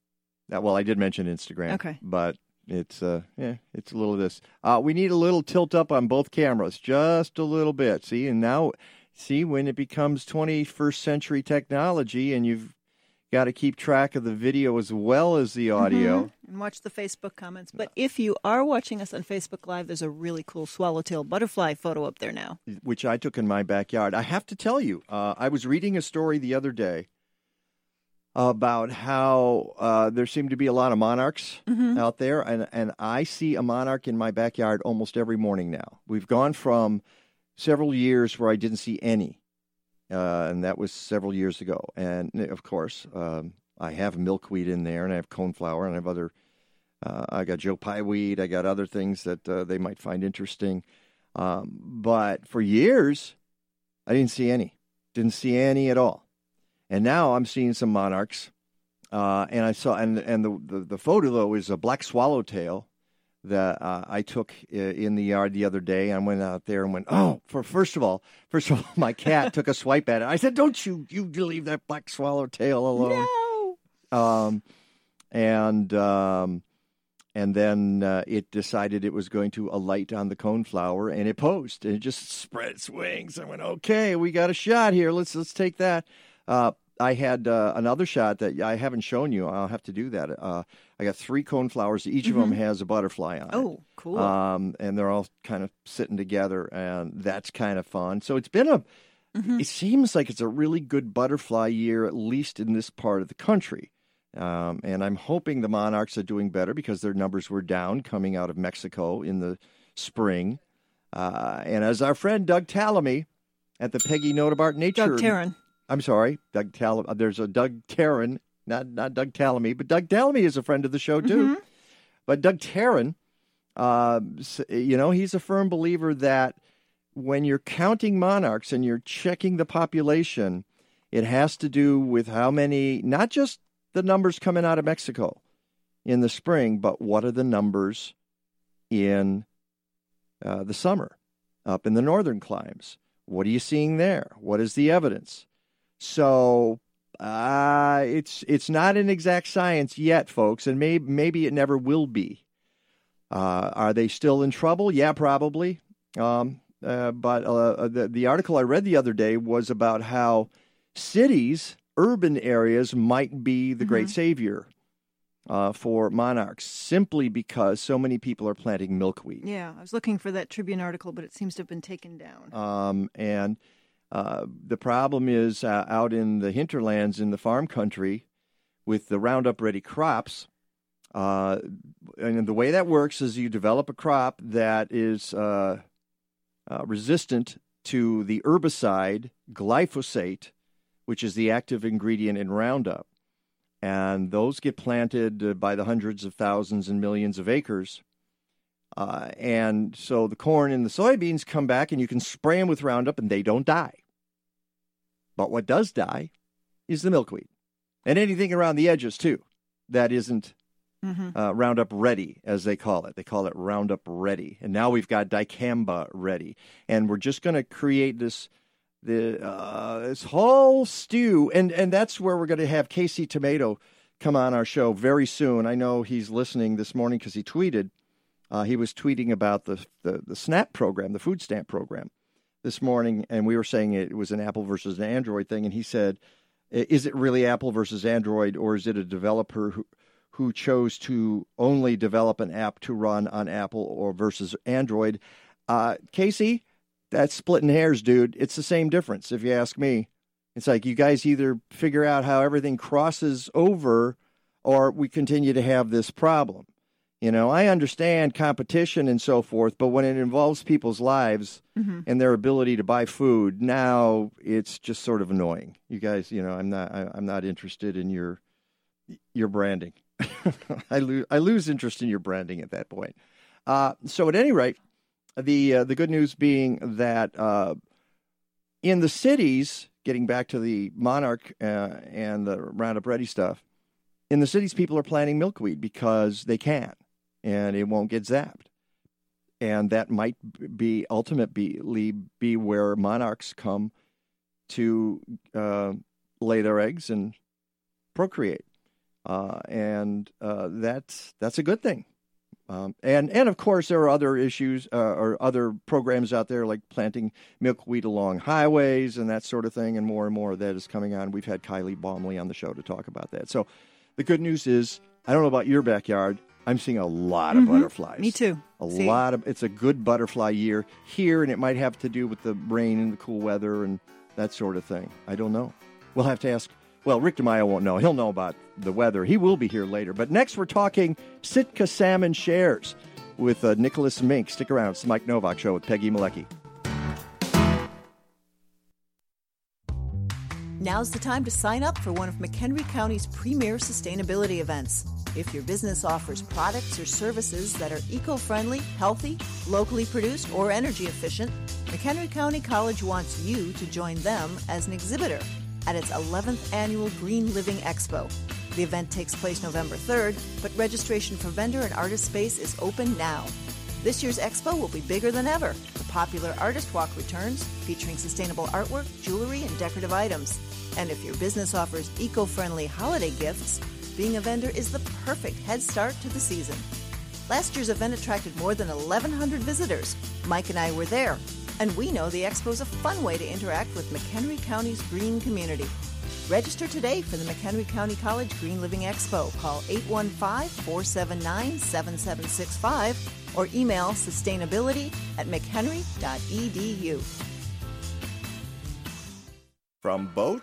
Uh, well, I did mention Instagram. Okay. But it's uh, yeah, it's a little of this. Uh, we need a little tilt up on both cameras, just a little bit. See, and now, see when it becomes 21st century technology, and you've got to keep track of the video as well as the audio. Mhm. And watch the Facebook comments. But if you are watching us on Facebook Live, there's a really cool swallowtail butterfly photo up there now. which I took in my backyard. I have to tell you, uh, I was reading a story the other day about how uh, there seem to be a lot of monarchs Mhm. out there, and, and I see a monarch in my backyard almost every morning now. We've gone from several years where I didn't see any, uh, and that was several years ago. And of course, um, I have milkweed in there, and I have coneflower, and I have other. Uh, I got Joe Pye weed. I got other things that uh, they might find interesting. Um, but for years, I didn't see any. Didn't see any at all. And now I'm seeing some monarchs. Uh, and I saw, and and the, the the photo though is a black swallowtail that uh, I took in the yard the other day. I went out there and went, oh, for first of all, first of all, my cat took a swipe at it. I said, don't you you leave that black swallowtail alone. No. Um, and um, and then uh, it decided it was going to alight on the coneflower, and it posed, and it just spread its wings. I went, okay, we got a shot here. Let's let's take that. Uh, I had uh, another shot that I haven't shown you. I'll have to do that. Uh, I got three coneflowers. Each of them has a butterfly on it. Oh, cool. Um, and they're all kind of sitting together, and that's kind of fun. So it's been a. Mm-hmm. It seems like it's a really good butterfly year, at least in this part of the country. Um, and I'm hoping the Monarchs are doing better because their numbers were down coming out of Mexico in the spring. Uh, and as our friend Doug Tallamy at the Peggy Notebaert Nature. Doug Taron. I'm sorry, Doug Tal. uh, There's a Doug Taron, not not Doug Tallamy, but Doug Tallamy is a friend of the show too. Mhm. But Doug Taron, uh, you know, he's a firm believer that when you're counting monarchs and you're checking the population, it has to do with how many, not just the numbers coming out of Mexico in the spring, but what are the numbers in uh, the summer up in the northern climes? What are you seeing there? What is the evidence? So uh, it's it's not an exact science yet, folks, and maybe maybe it never will be. Uh, are they still in trouble? Yeah, probably. Um, uh, but uh, the the article I read the other day was about how cities, urban areas, might be the great savior uh, for monarchs, simply because so many people are planting milkweed. Yeah, I was looking for that Tribune article, but it seems to have been taken down. Um, and uh, the problem is uh, out in the hinterlands in the farm country with the Roundup Ready crops. Uh, and the way that works is you develop a crop that is uh, uh, resistant to the herbicide glyphosate, which is the active ingredient in Roundup. And those get planted by the hundreds of thousands and millions of acres. Uh, and so the corn and the soybeans come back, and you can spray them with Roundup, and they don't die. But what does die is the milkweed, and anything around the edges too that isn't Mm-hmm. uh, Roundup Ready, as they call it. They call it Roundup Ready, and now we've got dicamba ready, and we're just going to create this the uh, this whole stew, and and that's where we're going to have Casey Tomato come on our show very soon. I know he's listening this morning because he tweeted. Uh, he was tweeting about the, the the SNAP program, the food stamp program, this morning, and we were saying it was an Apple versus an Android thing, and he said, "Is it really Apple versus Android, or is it a developer who who chose to only develop an app to run on Apple or versus Android?" Uh, Casey, that's splitting hairs, dude. It's the same difference, if you ask me. It's like you guys either figure out how everything crosses over or we continue to have this problem. You know, I understand competition and so forth, but when it involves people's lives Mhm. and their ability to buy food, now it's just sort of annoying. You guys, you know, I'm not, I, I'm not interested in your, your branding. I lose, I lose interest in your branding at that point. Uh, so at any rate, the uh, the good news being that uh, in the cities, getting back to the monarch uh, and the Roundup Ready stuff, in the cities, people are planting milkweed because they can, and it won't get zapped. And that might be ultimately be where monarchs come to uh, lay their eggs and procreate, uh, and uh, that's that's a good thing. Um, and and of course there are other issues uh, or other programs out there like planting milkweed along highways and that sort of thing, and more and more of that is coming on. We've had Kylie Baumley on the show to talk about that. So the good news is, I don't know about your backyard. I'm seeing a lot of Mhm. butterflies. Me too. A See? lot of it's a good butterfly year here, and it might have to do with the rain and the cool weather and that sort of thing. I don't know. We'll have to ask. Well, Rick DiMaio won't know. He'll know about the weather. He will be here later. But next, we're talking Sitka salmon shares with uh, Nicholas Mink. Stick around. It's the Mike Nowak Show with Peggy Malecki. Now's the time to sign up for one of McHenry County's premier sustainability events. If your business offers products or services that are eco friendly, healthy, locally produced, or energy efficient, McHenry County College wants you to join them as an exhibitor at its 11th annual Green Living Expo. The event takes place November 3rd, but registration for vendor and artist space is open now. This year's expo will be bigger than ever. The popular Artist Walk returns, featuring sustainable artwork, jewelry, and decorative items. And if your business offers eco friendly holiday gifts, being a vendor is the perfect head start to the season. Last year's event attracted more than 1,100 visitors. Mike and I were there, and we know the expo is a fun way to interact with McHenry County's green community. Register today for the McHenry County College Green Living Expo. Call 815 479 7765 or email sustainability at mchenry.edu. From boat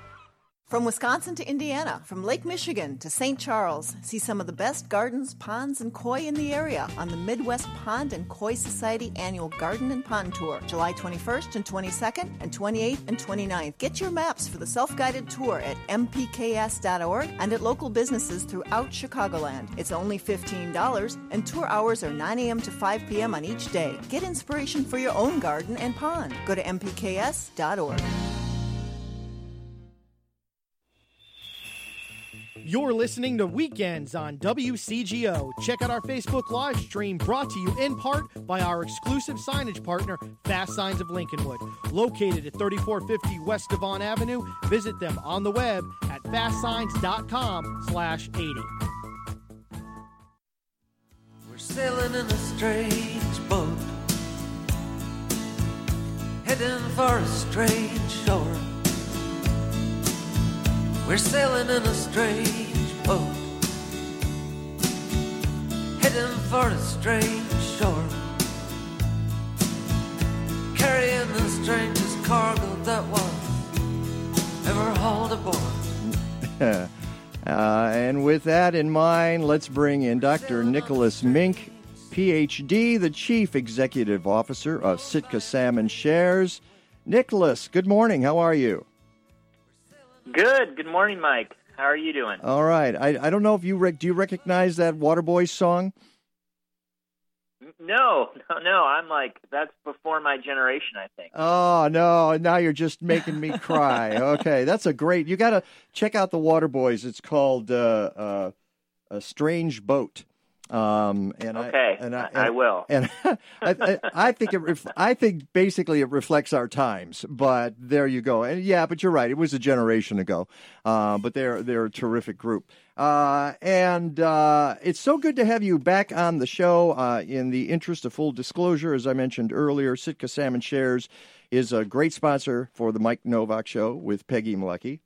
From Wisconsin to Indiana, from Lake Michigan to St. Charles, see some of the best gardens, ponds, and koi in the area on the Midwest Pond and Koi Society annual Garden and Pond Tour, July 21st and 22nd and 28th and 29th. Get your maps for the self-guided tour at mpks.org and at local businesses throughout Chicagoland. It's only $15 and tour hours are 9 a.m. to 5 p.m. on each day. Get inspiration for your own garden and pond. Go to mpks.org. You're listening to Weekends on WCGO. Check out our Facebook live stream brought to you in part by our exclusive signage partner, Fast Signs of Lincolnwood. Located at 3450 West Devon Avenue, visit them on the web at fastsigns.com slash 80. We're sailing in a strange boat, heading for a strange shore. We're sailing in a strange boat, heading for a strange shore. Carrying the strangest cargo that was ever hauled aboard. uh, and with that in mind, let's bring in Dr. Nicholas Mink, PhD, the Chief Executive Officer of Sitka Salmon Shares. Nicholas, good morning. How are you? Good. Good morning, Mike. How are you doing? All right. I, I don't know if you rec- do you recognize that Waterboys song? No, no, no. I'm like that's before my generation. I think. Oh no! Now you're just making me cry. okay, that's a great. You got to check out the Waterboys. It's called uh, uh, a Strange Boat. Um, and Okay, I, and I, I will. And I, I, I think it. Ref, I think basically it reflects our times. But there you go. And yeah, but you're right. It was a generation ago. Uh, but they're they're a terrific group. Uh, and uh, it's so good to have you back on the show. Uh, in the interest of full disclosure, as I mentioned earlier, Sitka Salmon Shares is a great sponsor for the Mike Nowak Show with Peggy Malecki.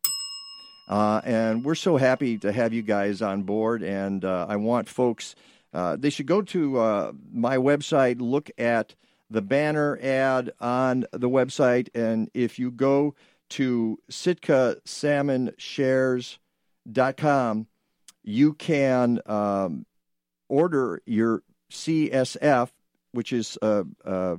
Uh, and we're so happy to have you guys on board. And uh, I want folks, uh, they should go to uh, my website, look at the banner ad on the website. And if you go to sitkasalmonshares.com, you can um, order your CSF, which is a, a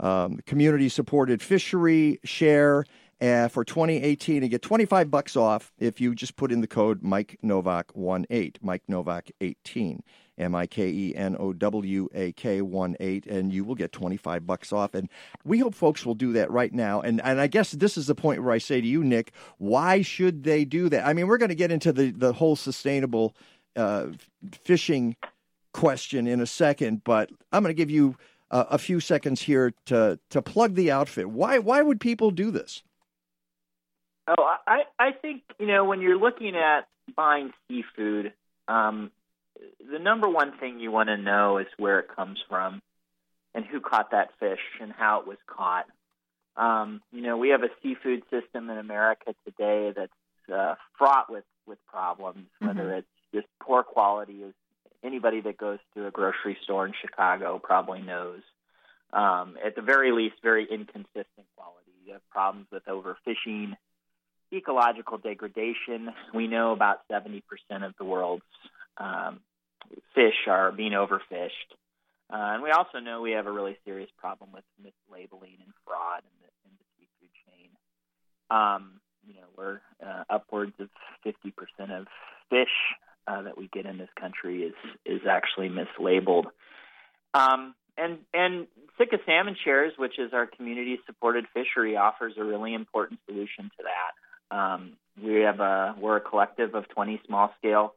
um, community supported fishery share uh, for 2018 and get 25 bucks off if you just put in the code Mike Nowak 18 Mike Nowak 18 M I K E N O W A K 18 and you will get 25 bucks off and we hope folks will do that right now and and I guess this is the point where I say to you Nick why should they do that I mean we're going to get into the the whole sustainable uh, fishing question in a second but I'm going to give you uh, a few seconds here to to plug the outfit. Why why would people do this? Oh, I I think you know when you're looking at buying seafood, um, the number one thing you want to know is where it comes from, and who caught that fish and how it was caught. Um, you know, we have a seafood system in America today that's uh, fraught with with problems, whether it's just poor quality, as anybody that goes to a grocery store in Chicago probably knows. Um, at the very least, very inconsistent quality. You have problems with overfishing, ecological degradation. We know about 70% of the world's um, fish are being overfished. Uh, and we also know we have a really serious problem with mislabeling and fraud in the, in the seafood chain. Um, you know, we're uh, upwards of 50% of fish uh, that we get in this country is is actually mislabeled. Um, and and Sitka Salmon Shares, which is our community supported fishery, offers a really important solution to that. Um, we have a we're a collective of 20 small scale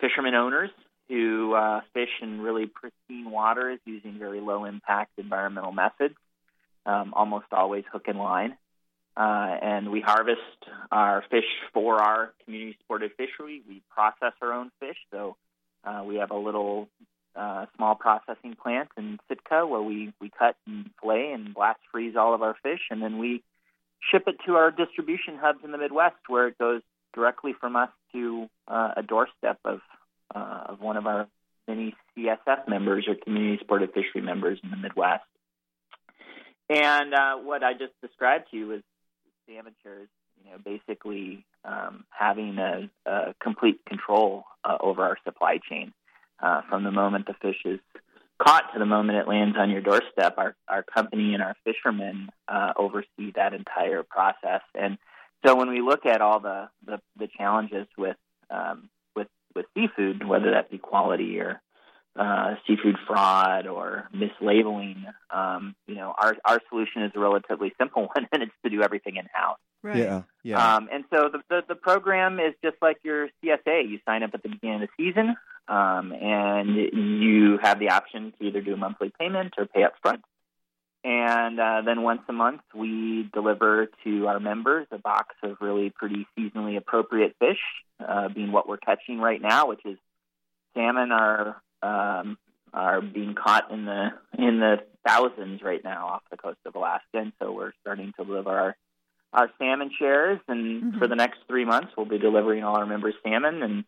fishermen owners who uh, fish in really pristine waters using very low impact environmental methods, um, almost always hook and line. Uh, and we harvest our fish for our community supported fishery. We process our own fish, so uh, we have a little uh, small processing plant in Sitka where we, we cut and fillet and blast freeze all of our fish, and then we ship it to our distribution hubs in the Midwest where it goes directly from us to uh, a doorstep of, uh, of one of our many CSF members or community supported fishery members in the Midwest. And uh, what I just described to you is the amateurs, you know, basically um, having a, a complete control uh, over our supply chain uh, from the moment the fish is caught to the moment it lands on your doorstep. Our our company and our fishermen uh, oversee that entire process, and so when we look at all the the, the challenges with um, with with seafood, whether that be quality or uh, seafood fraud or mislabeling, um, you know, our our solution is a relatively simple one, and it's to do everything in house. Right. Yeah, yeah. Um, and so the, the the program is just like your CSA. You sign up at the beginning of the season, um, and you have the option to either do a monthly payment or pay up front. And uh, then once a month, we deliver to our members a box of really pretty seasonally appropriate fish, uh, being what we're catching right now, which is salmon are um, are being caught in the in the thousands right now off the coast of Alaska, and so we're starting to deliver our our salmon shares. And for the next three months, we'll be delivering all our members salmon, and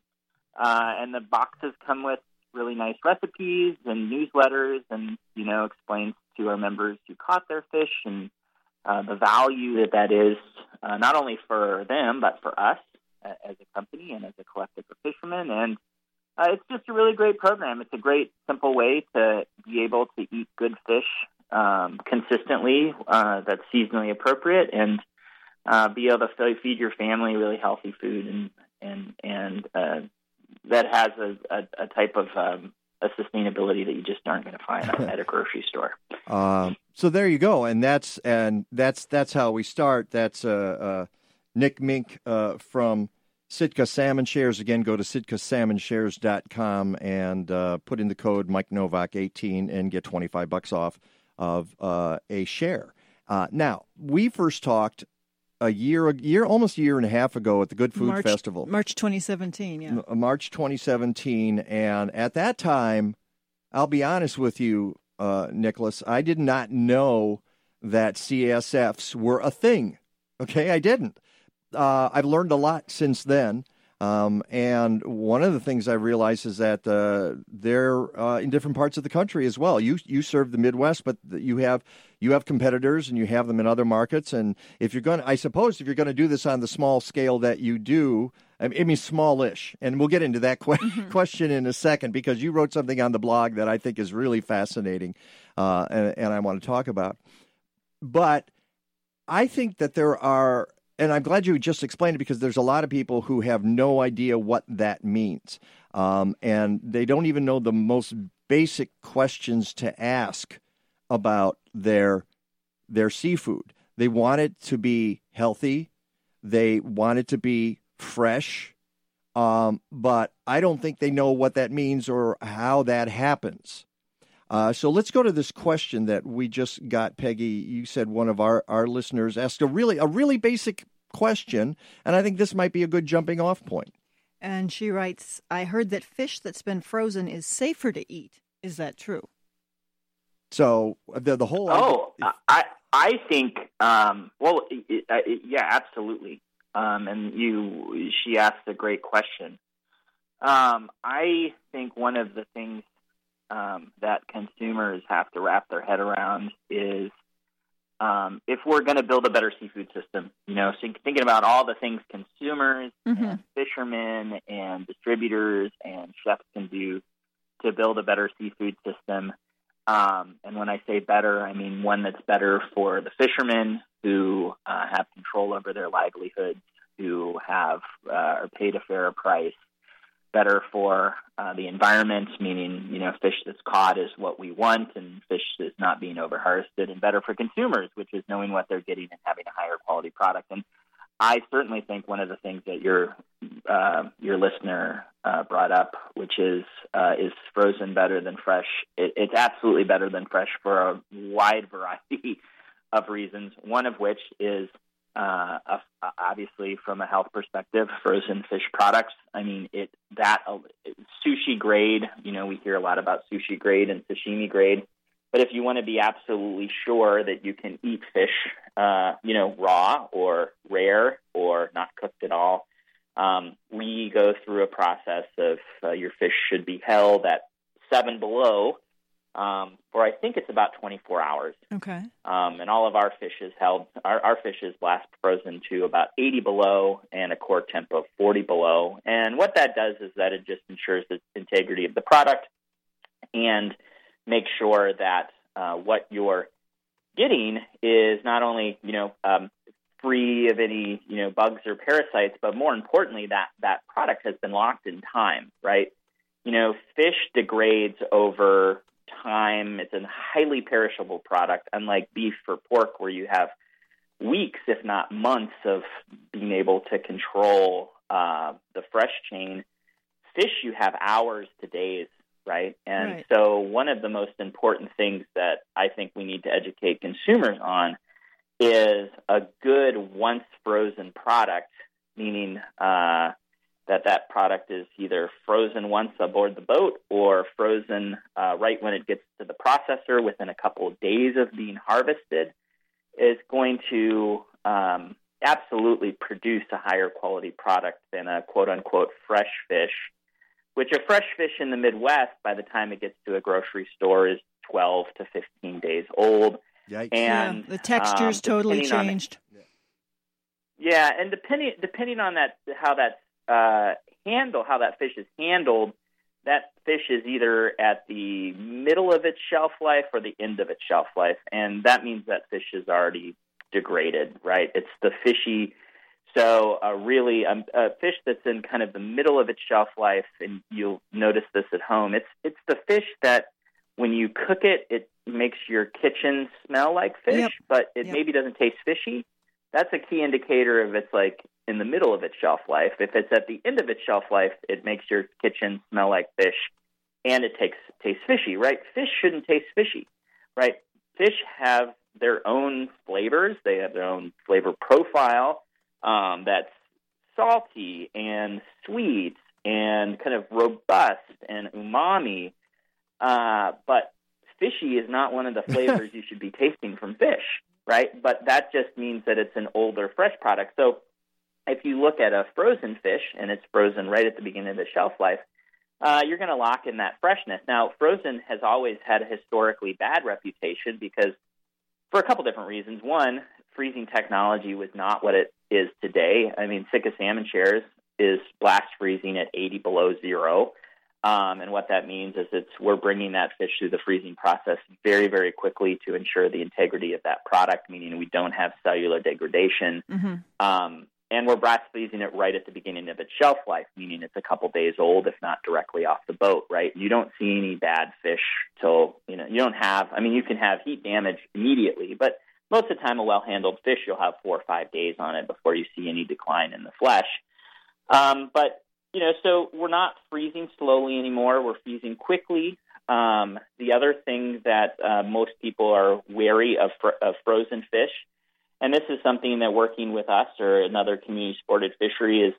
uh, and the boxes come with really nice recipes and newsletters, and you know explains to our members who caught their fish and uh, the value that that is uh, not only for them but for us as a company and as a collective of fishermen and uh, it's just a really great program. It's a great, simple way to be able to eat good fish um, consistently uh, that's seasonally appropriate and uh, be able to feed your family really healthy food and and and uh, that has a, a, a type of um, a sustainability that you just aren't going to find at a grocery store. Um, so there you go, and that's and that's that's how we start. That's uh, uh, Nick Mink uh, from Sitka Salmon Shares. Again, go to sitkasalmonshares.com and uh, put in the code Mike Nowak 18 and get 25 bucks off of uh, a share. Uh, now, we first talked a year, a year, almost a year and a half ago at the Good Food March, Festival. March 2017, yeah. M- March 2017. And at that time, I'll be honest with you, uh, Nicholas, I did not know that CSFs were a thing. Okay, I didn't. Uh, I've learned a lot since then. Um, and one of the things I realized is that uh, they're uh, in different parts of the country as well. You you serve the Midwest, but you have you have competitors and you have them in other markets. And if you're going, to I suppose, if you're going to do this on the small scale that you do, I mean smallish, and we'll get into that que- question in a second because you wrote something on the blog that I think is really fascinating, uh, and, and I want to talk about. But I think that there are, and I'm glad you just explained it because there's a lot of people who have no idea what that means. Um, and they don't even know the most basic questions to ask about their their seafood. They want it to be healthy. They want it to be fresh. Um, but I don't think they know what that means or how that happens. Uh, so let's go to this question that we just got, Peggy. You said one of our, our listeners asked a really a really basic question, and I think this might be a good jumping off point. And she writes, I heard that fish that's been frozen is safer to eat. Is that true? So the the whole Oh, I I think um, well, it, it, yeah, absolutely. Um, and you, she asked a great question. Um, I think one of the things um, that consumers have to wrap their head around is um, if we're going to build a better seafood system, you know, think, thinking about all the things consumers Mm-hmm. and fishermen and distributors and chefs can do to build a better seafood system. Um, and when I say better, I mean one that's better for the fishermen who uh, have control over their livelihoods, who have uh, are paid a fair price. Better for uh, the environment, meaning you know fish that's caught is what we want, and fish that's not being overharvested, and better for consumers, which is knowing what they're getting and having a higher quality product. And I certainly think one of the things that your uh, your listener uh, brought up, which is uh, is frozen better than fresh. It, it's absolutely better than fresh for a wide variety of reasons. One of which is uh, obviously from a health perspective, frozen fish products. I mean, it that uh, sushi grade. You know, we hear a lot about sushi grade and sashimi grade. But if you want to be absolutely sure that you can eat fish, uh, you know, raw or rare or not cooked at all, um, we go through a process of uh, your fish should be held at seven below um, for I think it's about 24 hours. Okay. Um, and all of our fish is held, our, our fish is last frozen to about 80 below and a core temp of 40 below. And what that does is that it just ensures the integrity of the product and make sure that uh, what you're getting is not only, you know, um, free of any, you know, bugs or parasites, but more importantly, that that product has been locked in time, right? You know, fish degrades over time. It's a highly perishable product, unlike beef or pork, where you have weeks, if not months, of being able to control uh, the fresh chain. Fish, you have hours to days, right? And Right. so, one of the most important things that I think we need to educate consumers on is a good once frozen product, meaning uh, that that product is either frozen once aboard the boat or frozen uh, right when it gets to the processor within a couple of days of being harvested, is going to um, absolutely produce a higher quality product than a quote unquote fresh fish, which a fresh fish in the Midwest, by the time it gets to a grocery store, is 12 to 15 days old. Yikes. And yeah, the texture's um, totally changed. yeah, and depending depending on that how that uh, handle how that fish is handled, that fish is either at the middle of its shelf life or the end of its shelf life, and that means that fish is already degraded. Right? It's the fishy. So, uh, really, um, a fish that's in kind of the middle of its shelf life, and you'll notice this at home. It's it's the fish that when you cook it, it makes your kitchen smell like fish, Yep. but it Yep. maybe doesn't taste fishy that's a key indicator of its like in the middle of its shelf life. If it's at the end of its shelf life, it makes your kitchen smell like fish, and it takes tastes fishy. Right? Fish shouldn't taste fishy. Right? Fish have their own flavors. They have their own flavor profile um, that's salty and sweet and kind of robust and umami. Uh, but fishy is not one of the flavors you should be tasting from fish, right? But that just means that it's an older fresh product. So if you look at a frozen fish and it's frozen right at the beginning of the shelf life, uh, you're going to lock in that freshness. Now, frozen has always had a historically bad reputation because for a couple different reasons. One, freezing technology was not what it is today. I mean, Sitka salmon shares is blast freezing at 80 below zero. Um, and what that means is it's we're bringing that fish through the freezing process very, very quickly to ensure the integrity of that product, meaning we don't have cellular degradation. Mm-hmm. Um, and we're blast freezing it right at the beginning of its shelf life, meaning it's a couple days old, if not directly off the boat. Right? You don't see any bad fish till you know you don't have. I mean, you can have heat damage immediately, but most of the time, a well-handled fish, you'll have four or five days on it before you see any decline in the flesh. Um, but you know, so we're not freezing slowly anymore. We're freezing quickly. Um, the other thing that uh, most people are wary of, fr- of frozen fish, and this is something that working with us or another community supported fishery is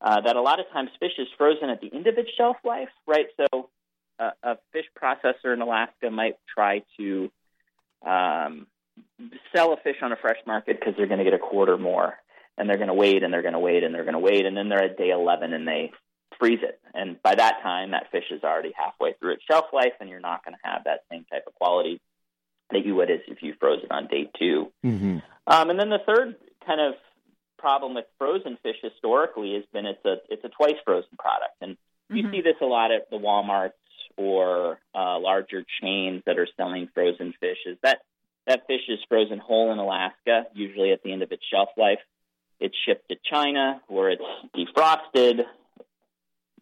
uh, that a lot of times fish is frozen at the end of its shelf life, right? So uh, a fish processor in Alaska might try to um, sell a fish on a fresh market because they're going to get a quarter more. And they're going to wait and they're going to wait and they're going to wait. And then they're at day 11 and they freeze it. And by that time that fish is already halfway through its shelf life and you're not going to have that same type of quality that you would as if you froze it on day 2 Mm-hmm. um, and then the third kind of problem with frozen fish historically has been it's a it's a twice frozen product. And you see this a lot at the walmarts or uh, larger chains that are selling frozen fish is that that fish is frozen whole in alaska usually at the end of its shelf life. It's shipped to China where it's defrosted,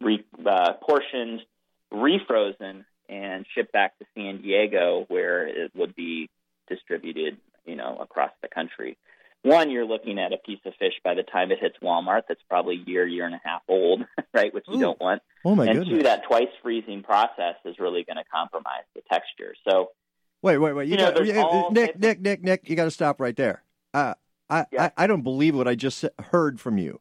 re, uh, portioned, refrozen, and shipped back to San Diego where it would be distributed, you know, across the country. One, you're looking at a piece of fish by the time it hits Walmart that's probably a year, year and a half old, right, which you Ooh. don't want. Oh, my and goodness. two, that twice freezing process is really going to compromise the texture. So, Wait, wait, wait. You, You know, got, all Nick, Nick, Nick, Nick, you got to stop right there. Uh, I, I, I don't believe what I just heard from you.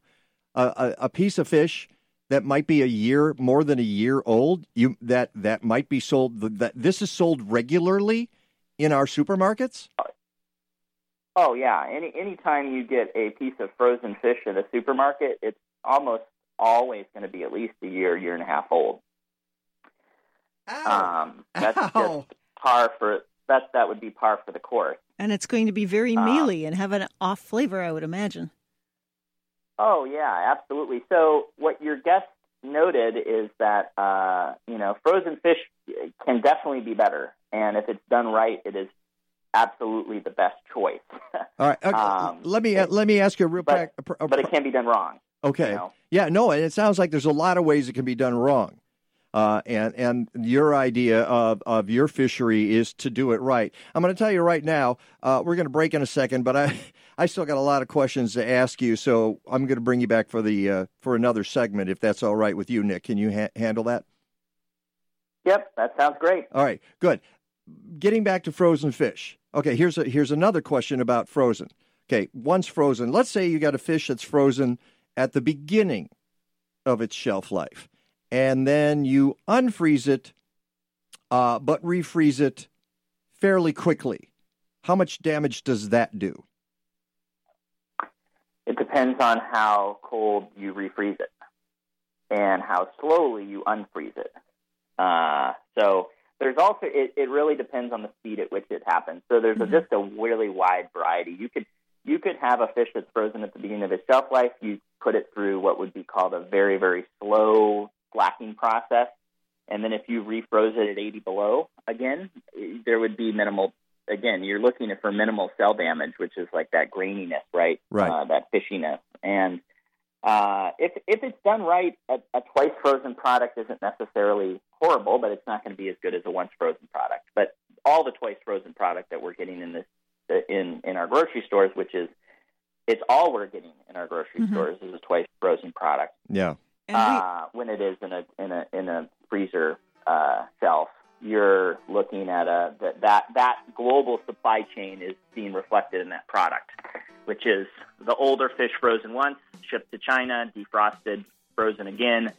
Uh, a, a piece of fish that might be a year, more than a year old, you that that might be sold. That this is sold regularly in our supermarkets. Oh yeah, any anytime you get a piece of frozen fish at a supermarket, it's almost always going to be at least a year, year and a half old. Um, that's Ow. just par for that. That would be par for the course. And it's going to be very Uh, mealy and have an off flavor, I would imagine. Oh yeah, absolutely. So what your guest noted is that uh, you know frozen fish can definitely be better, and if it's done right, it is absolutely the best choice. All right, okay, Um, let me let me ask you a real. but, a- a- but it can be done wrong. Okay. you know? Yeah, no, and it sounds like there's a lot of ways it can be done wrong. Uh, and and your idea of, of your fishery is to do it right. I'm going to tell you right now. Uh, we're going to break in a second, but I I still got a lot of questions to ask you, so I'm going to bring you back for the uh, for another segment if that's all right with you, Nick. Can you ha- handle that? Yep, that sounds great. All right, good. Getting back to frozen fish. Okay, here's a, here's another question about frozen. Okay, once frozen, let's say you got a fish that's frozen at the beginning of its shelf life, and then you unfreeze it, uh, but refreeze it fairly quickly. How much damage does that do? It depends on how cold you refreeze it and how slowly you unfreeze it. Uh, so there's also it, it really depends on the speed at which it happens. So there's a, just a really wide variety. You could you could have a fish that's frozen at the beginning of its shelf life. You put it through what would be called a very very slow slacking process, and then if you refroze it at 80 below again, there would be minimal. Again, you're looking for minimal cell damage, which is like that graininess, right? Right. Uh, that fishiness, and uh, if if it's done right, a, a twice frozen product isn't necessarily horrible, but it's not going to be as good as a once frozen product. But all the twice frozen product that we're getting in this in in our grocery stores, which is it's all we're getting in our grocery Mhm. stores is a twice frozen product. Yeah. uh, when it is in a in a in a freezer uh, shelf, you're looking at a that, that that global supply chain is being reflected in that product, which is the older fish frozen once, shipped to China, defrosted, frozen again,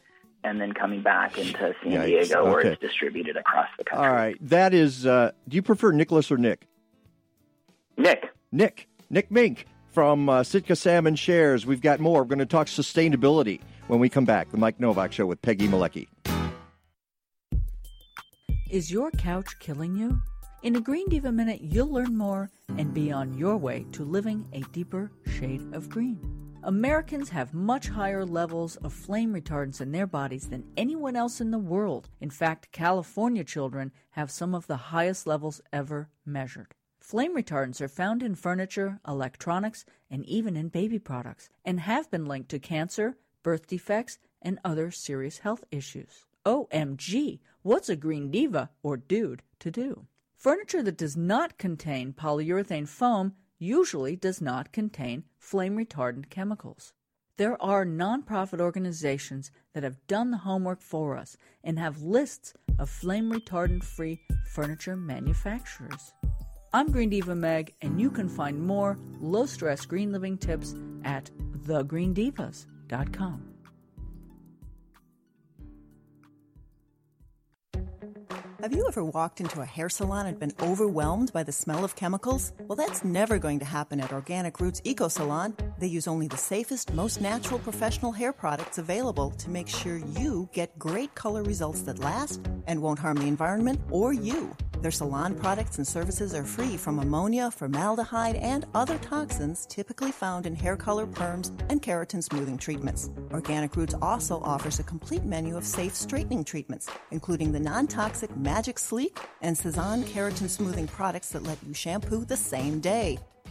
and then coming back into San Yikes. Diego where Okay. it's distributed across the country. All right. That is. Uh, do you prefer Nicholas or Nick? Nick. Nick. Nick Mink from uh, Sitka Salmon Shares. We've got more. We're going to talk sustainability when we come back. The Mike Nowak Show with Peggy Malecki. Is your couch killing you? In a Green Diva Minute, you'll learn more and be on your way to living a deeper shade of green. Americans have much higher levels of flame retardants in their bodies than anyone else in the world. In fact, California children have some of the highest levels ever measured. Flame retardants are found in furniture, electronics, and even in baby products, and have been linked to cancer, birth defects, and other serious health issues. OMG, what's a green diva or dude to do? Furniture that does not contain polyurethane foam usually does not contain flame retardant chemicals. There are nonprofit organizations that have done the homework for us and have lists of flame retardant free furniture manufacturers. I'm Green Diva Meg, and you can find more low stress green living tips at thegreendivas.com. Have you ever walked into a hair salon and been overwhelmed by the smell of chemicals? Well, that's never going to happen at Organic Roots Eco Salon. They use only the safest, most natural professional hair products available to make sure you get great color results that last and won't harm the environment or you. Their salon products and services are free from ammonia, formaldehyde, and other toxins typically found in hair color perms and keratin smoothing treatments. Organic Roots also offers a complete menu of safe straightening treatments, including the non toxic Magic Sleek and Cezanne keratin smoothing products that let you shampoo the same day.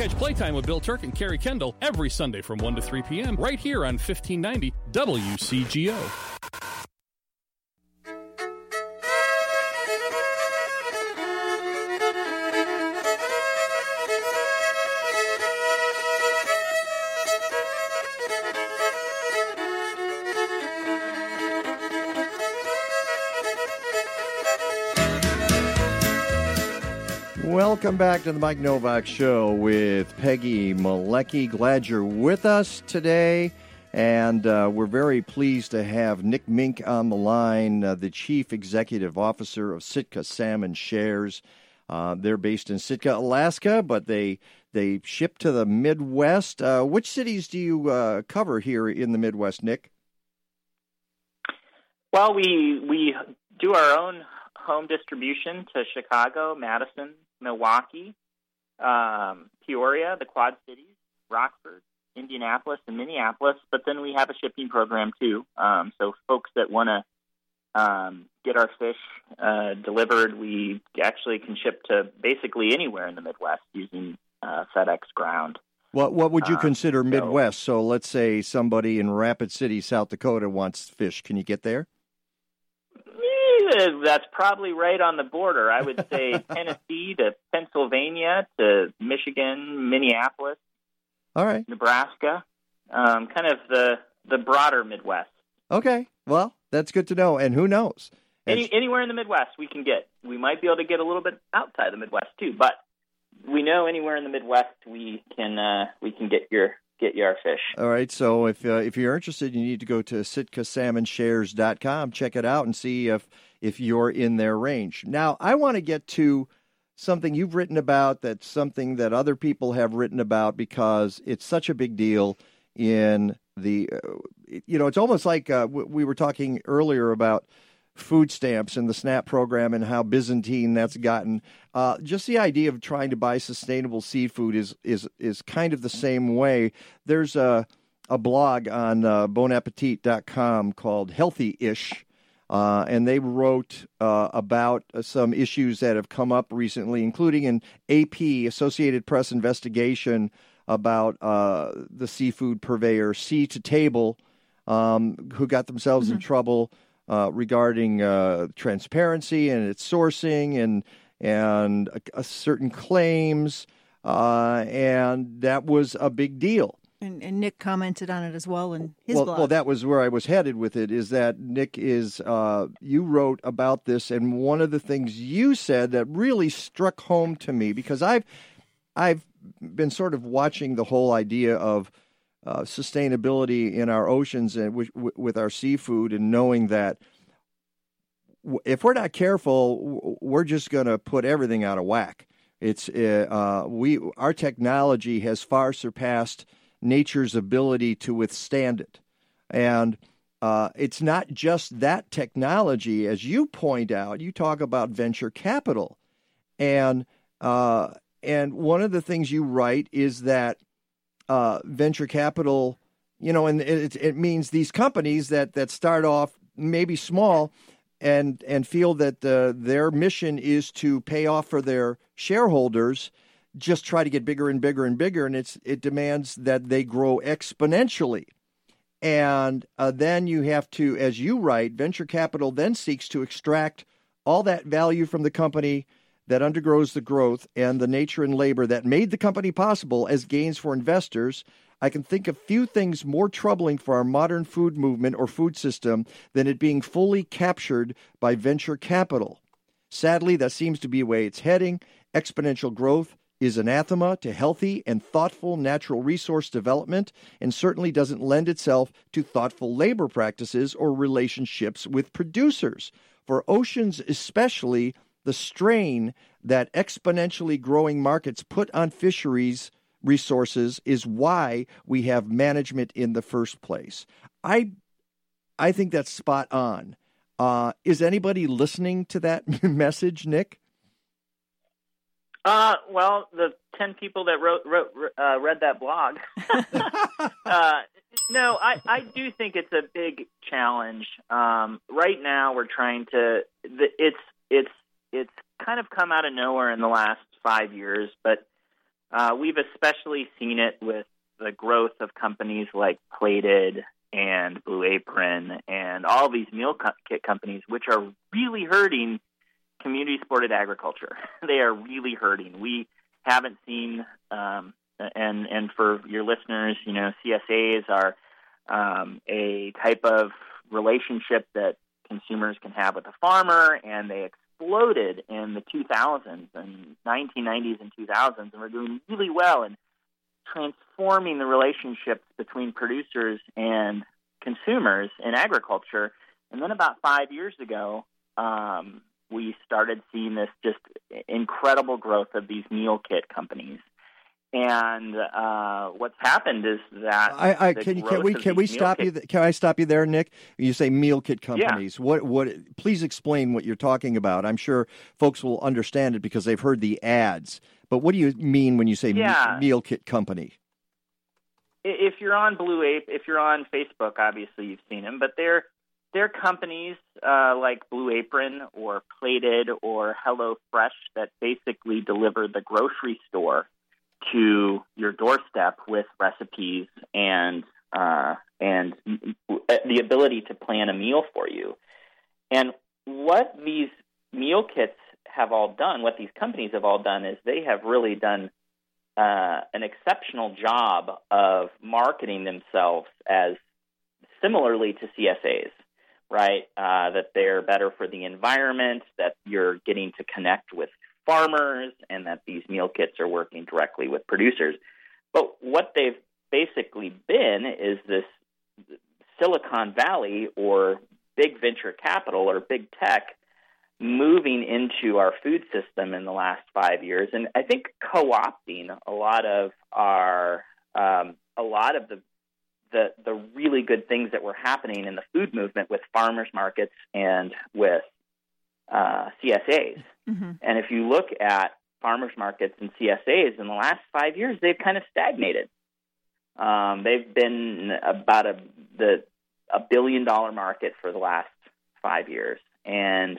Catch Playtime with Bill Turk and Carrie Kendall every Sunday from 1 to 3 p.m. right here on 1590 WCGO. Welcome back to the Mike Nowak Show with Peggy Malecki. Glad you're with us today. And uh, we're very pleased to have Nick Mink on the line, uh, the Chief Executive Officer of Sitka Salmon Shares. Uh, they're based in Sitka, Alaska, but they they ship to the Midwest. Uh, which cities do you uh, cover here in the Midwest, Nick? Well, we we do our own home distribution to Chicago, Madison, Milwaukee, um, Peoria, the Quad Cities, Rockford, Indianapolis, and Minneapolis. But then we have a shipping program too. Um, so folks that want to um, get our fish uh, delivered, we actually can ship to basically anywhere in the Midwest using uh, FedEx Ground. What what would you Uh, consider so- Midwest? So let's say somebody in Rapid City, South Dakota wants fish. Can you get there? That's probably right on the border. I would say Tennessee to Pennsylvania to Michigan, Minneapolis, All right. Nebraska, um, kind of the the broader Midwest. Okay. Well, that's good to know. And who knows? Any, anywhere in the Midwest we can get. We might be able to get a little bit outside the Midwest too, but we know anywhere in the Midwest we can uh, we can get your get you our fish. All right. So if uh, if you're interested, you need to go to sitkasalmonshares.com, check it out, and see if if you're in their range. Now, I want to get to something you've written about. That's something that other people have written about because it's such a big deal in the. Uh, you know, it's almost like uh, we were talking earlier about food stamps and the SNAP program and how Byzantine that's gotten. Uh, just the idea of trying to buy sustainable seafood is is is kind of the same way. There's a a blog on uh, bonappetit.com called Healthy Ish. Uh, and they wrote uh, about some issues that have come up recently, including an AP Associated Press investigation about uh, the seafood purveyor Sea to Table, um, who got themselves in trouble uh, regarding uh, transparency and its sourcing and and a, a certain claims, uh, and that was a big deal. And, and Nick commented on it as well in his well, blog. well, that was where I was headed with it. Is that Nick is uh, you wrote about this, and one of the things you said that really struck home to me because I've I've been sort of watching the whole idea of uh, sustainability in our oceans and with, with our seafood, and knowing that if we're not careful, we're just going to put everything out of whack. It's uh, uh, we our technology has far surpassed nature's ability to withstand it, and uh, it's not just that technology, as you point out. You talk about venture capital, and uh, and one of the things you write is that uh, venture capital, you know, and it, it means these companies that that start off maybe small and and feel that uh, their mission is to pay off for their shareholders just try to get bigger and bigger and bigger and it's it demands that they grow exponentially and uh, then you have to as you write venture capital then seeks to extract all that value from the company that undergoes the growth and the nature and labor that made the company possible as gains for investors I can think of few things more troubling for our modern food movement or food system than it being fully captured by venture capital. Sadly, that seems to be the way it's heading. Exponential growth is anathema to healthy and thoughtful natural resource development and certainly doesn't lend itself to thoughtful labor practices or relationships with producers. For oceans, especially, the strain that exponentially growing markets put on fisheries resources is why we have management in the first place. I I think that's spot on. Uh, is anybody listening to that message, Nick? Uh, well, the ten people that wrote, wrote uh, read that blog. uh, no, I, I do think it's a big challenge. Um, right now, we're trying to. The, it's it's it's kind of come out of nowhere in the last five years, but uh, we've especially seen it with the growth of companies like Plated and Blue Apron and all these meal co- kit companies, which are really hurting community supported agriculture. they are really hurting. We haven't seen, um, and and for your listeners, you know, CSAs are um, a type of relationship that consumers can have with a farmer, and they exploded in the 2000s and 1990s and 2000s, and we're doing really well in transforming the relationships between producers and consumers in agriculture. And then about five years ago, um, we started seeing this just incredible growth of these meal kit companies. And uh, what's happened is that I, I can, can we can we stop kit- you? th- Can I stop you there, Nick? You say meal kit Yeah. companies. What what? Please explain what you're talking about. I'm sure folks will understand it because they've heard the ads. But what do you mean when you say me- meal kit company? if you're on Blue Ape, if you're on Facebook, obviously you've seen them, but they're they're companies uh, like Blue Apron or Plated or Hello Fresh that basically deliver the grocery store to your doorstep with recipes and uh, and the ability to plan a meal for you. And what these meal kits have all done, what these companies have all done, is they have really done uh, an exceptional job of marketing themselves as similarly to CSAs, right? Uh, that they're better for the environment, that you're getting to connect with farmers, and that these meal kits are working directly with producers. But what they've basically been is this Silicon Valley or big venture capital or big tech moving into our food system in the last five years, and I think co-opting a lot of our um, a lot of the, the the really good things that were happening in the food movement with farmers markets and with uh, CSAs. And if you look at farmers markets and CSAs in the last five years, they've kind of stagnated. Um, they've been about a the a billion dollar market for the last five years, and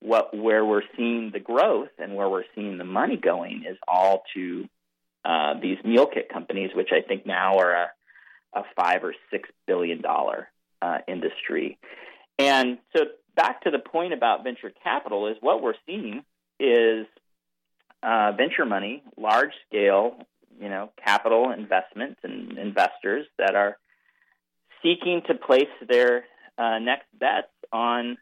what where we're seeing the growth and where we're seeing the money going is all to uh, these meal kit companies, which I think now are a, a five or six billion dollar uh, industry. And so, back to the point about venture capital, is what we're seeing is uh, venture money, large scale, you know, capital investments and investors that are seeking to place their uh, next bets on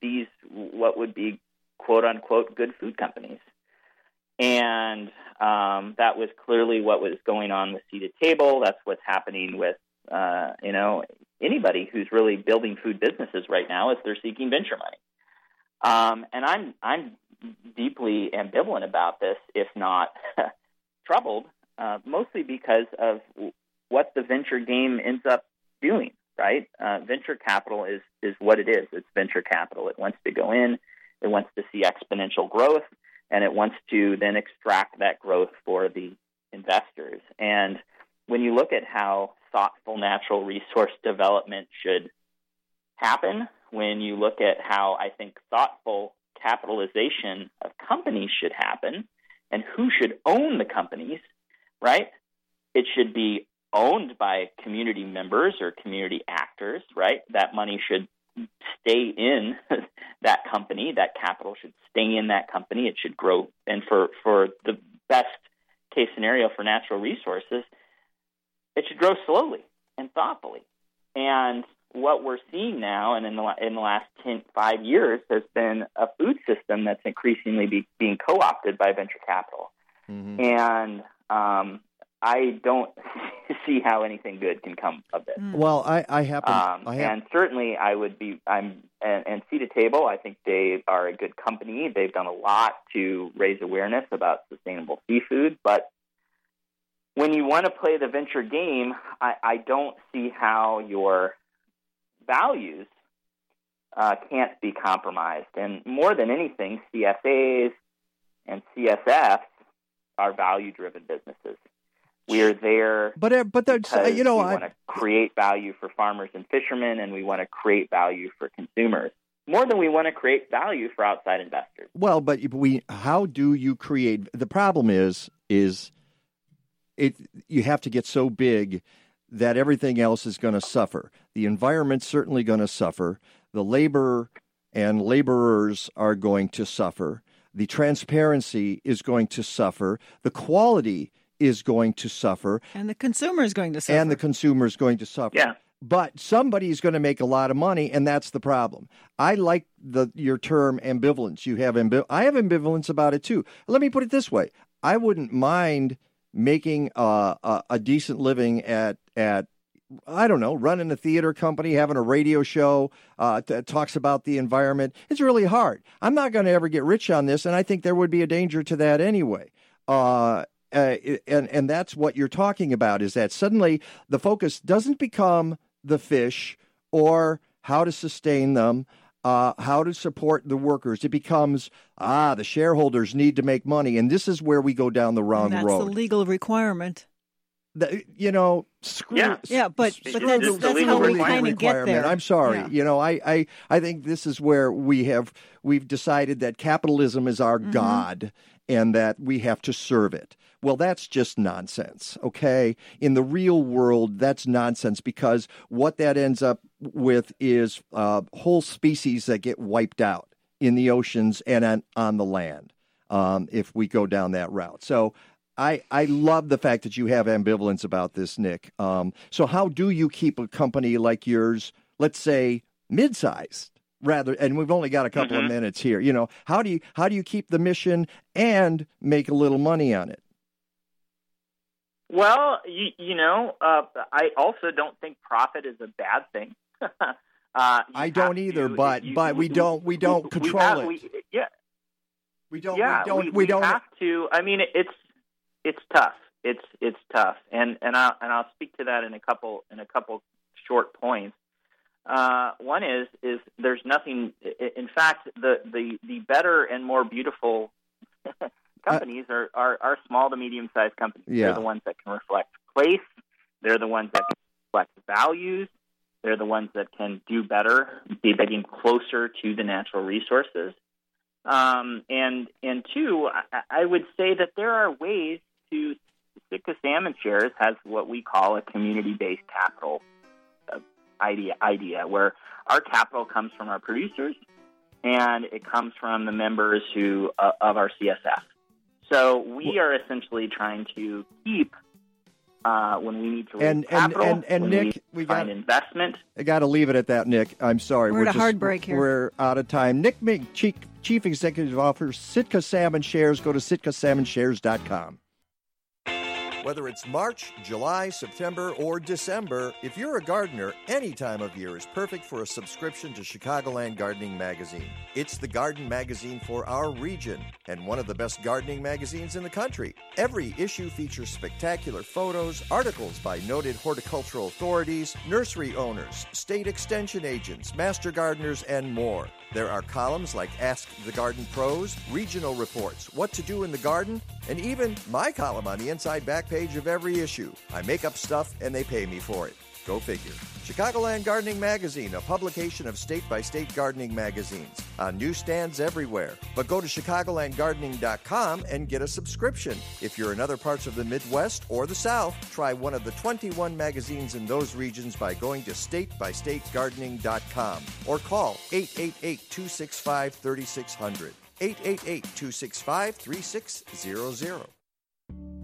these what would be quote unquote good food companies. And um, that was clearly what was going on with Sea to Table. That's what's happening with uh, you know anybody who's really building food businesses right now is they're seeking venture money. Um, and I'm I'm deeply ambivalent about this, if not troubled, uh, mostly because of what the venture game ends up doing. Right, uh, venture capital is is what it is. It's venture capital. It wants to go in, it wants to see exponential growth, and it wants to then extract that growth for the investors. And when you look at how thoughtful natural resource development should happen, when you look at how I think thoughtful capitalization of companies should happen and who should own the companies, right? It should be owned by community members or community actors, right? That money should stay in that company. That capital should stay in that company. It should grow. And for, for the best case scenario for natural resources, it should grow slowly and thoughtfully. And what we're seeing now, and in the in the last 10, five years, there's been a food system that's increasingly be, being co-opted by venture capital, Mm-hmm. and um, I don't see how anything good can come of this. Well, I, I happen. Um, I hap- and certainly, I would be. I'm and, and Sea to Table. I think they are a good company. They've done a lot to raise awareness about sustainable seafood. But when you want to play the venture game, I, I don't see how your values uh, can't be compromised. And more than anything, CSAs and CSFs are value-driven businesses. We are there But uh, but that's uh, you know we I, want to create value for farmers and fishermen, and we want to create value for consumers more than we want to create value for outside investors. Well, but we how do you create the problem is is it you have to get so big that everything else is going to suffer. The environment's certainly going to suffer. The labor and laborers are going to suffer. The transparency is going to suffer. The quality is going to suffer. And the consumer is going to suffer. And the consumer is going to suffer. Yeah. But somebody is going to make a lot of money, and that's the problem. I like the your term ambivalence. You have ambi- I have ambivalence about it too. Let me put it this way: I wouldn't mind making a, a, a decent living at at I don't know, running a theater company, having a radio show uh, that talks about the environment. It's really hard. I'm not going to ever get rich on this, and I think there would be a danger to that anyway. Uh, uh, and and that's what you're talking about is that suddenly the focus doesn't become the fish or how to sustain them, uh, how to support the workers. It becomes ah, the shareholders need to make money, and this is where we go down the wrong And that's road. the legal requirement. The- you know, screw Yeah. Yeah, but It's- but it's that's, the that's legal how we requirement. kind of get there. I'm sorry. Yeah. You know, I, I I think this is where we have we've decided that capitalism is our Mm-hmm. god and that we have to serve it. Well, that's just nonsense, okay? In the real world, that's nonsense because what that ends up with is uh, whole species that get wiped out in the oceans and on, on the land um, if we go down that route. So I, I love the fact that you have ambivalence about this, Nick. Um, so how do you keep a company like yours, let's say mid-sized, rather? And we've only got a couple Mhm. of minutes here. You know, how do you how do you keep the mission and make a little money on it? Well, you, you know, uh, I also don't think profit is a bad thing. uh, I don't either, but but we don't we don't we control have- it. we- yeah, we don't. yeah, we don't. we, we don't. have to. I mean, it's it's tough. It's it's tough, and and I and I'll speak to that in a couple in a couple short points. Uh, one is is there's nothing. In fact, the the the better and more beautiful companies are, are are small to medium sized companies. Yeah. They're the ones that can reflect place They're the ones that can reflect values. They're the ones that can do better, be getting closer to the natural resources. Um, and and two, I, I would say that there are ways to Sitka Salmon Shares has what we call a community-based capital uh, idea idea where our capital comes from our producers and it comes from the members who uh, of our CSF. So we are essentially trying to keep uh, when we need to raise And- and- capital, and- and when Nick, we, need to we find got- investment. I got to leave it at that, Nick. I'm sorry. We're at a hard break here. We're out of time. Nick Mink, Chief, Chief Executive Officer, Sitka Salmon Shares. Go to sitkasalmonshares.com. Whether it's March, July, September, or December, if you're a gardener, any time of year is perfect for a subscription to Chicagoland Gardening Magazine. It's the garden magazine for our region and one of the best gardening magazines in the country. Every issue features spectacular photos, articles by noted horticultural authorities, nursery owners, state extension agents, master gardeners, and more. There are columns like Ask the Garden Pros, regional reports, what to do in the garden, and even my column on the inside back page of every issue. I make up stuff and they pay me for it. Go figure. Chicagoland Gardening Magazine, a publication of state by state gardening magazines, uh, on newsstands everywhere. But go to ChicagolandGardening.com and get a subscription. If you're in other parts of the Midwest or the South, try one of the 21 magazines in those regions by going to StateByStateGardening.com or call 888 265 3600. 888 265 3600.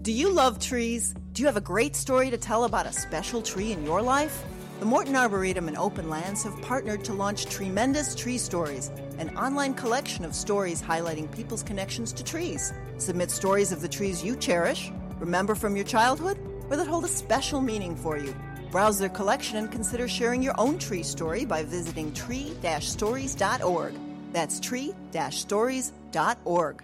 Do you love trees? Do you have a great story to tell about a special tree in your life? The Morton Arboretum and Open Lands have partnered to launch Tremendous Tree Stories, an online collection of stories highlighting people's connections to trees. Submit stories of the trees you cherish, remember from your childhood, or that hold a special meaning for you. Browse their collection and consider sharing your own tree story by visiting tree-stories.org. That's tree-stories.org.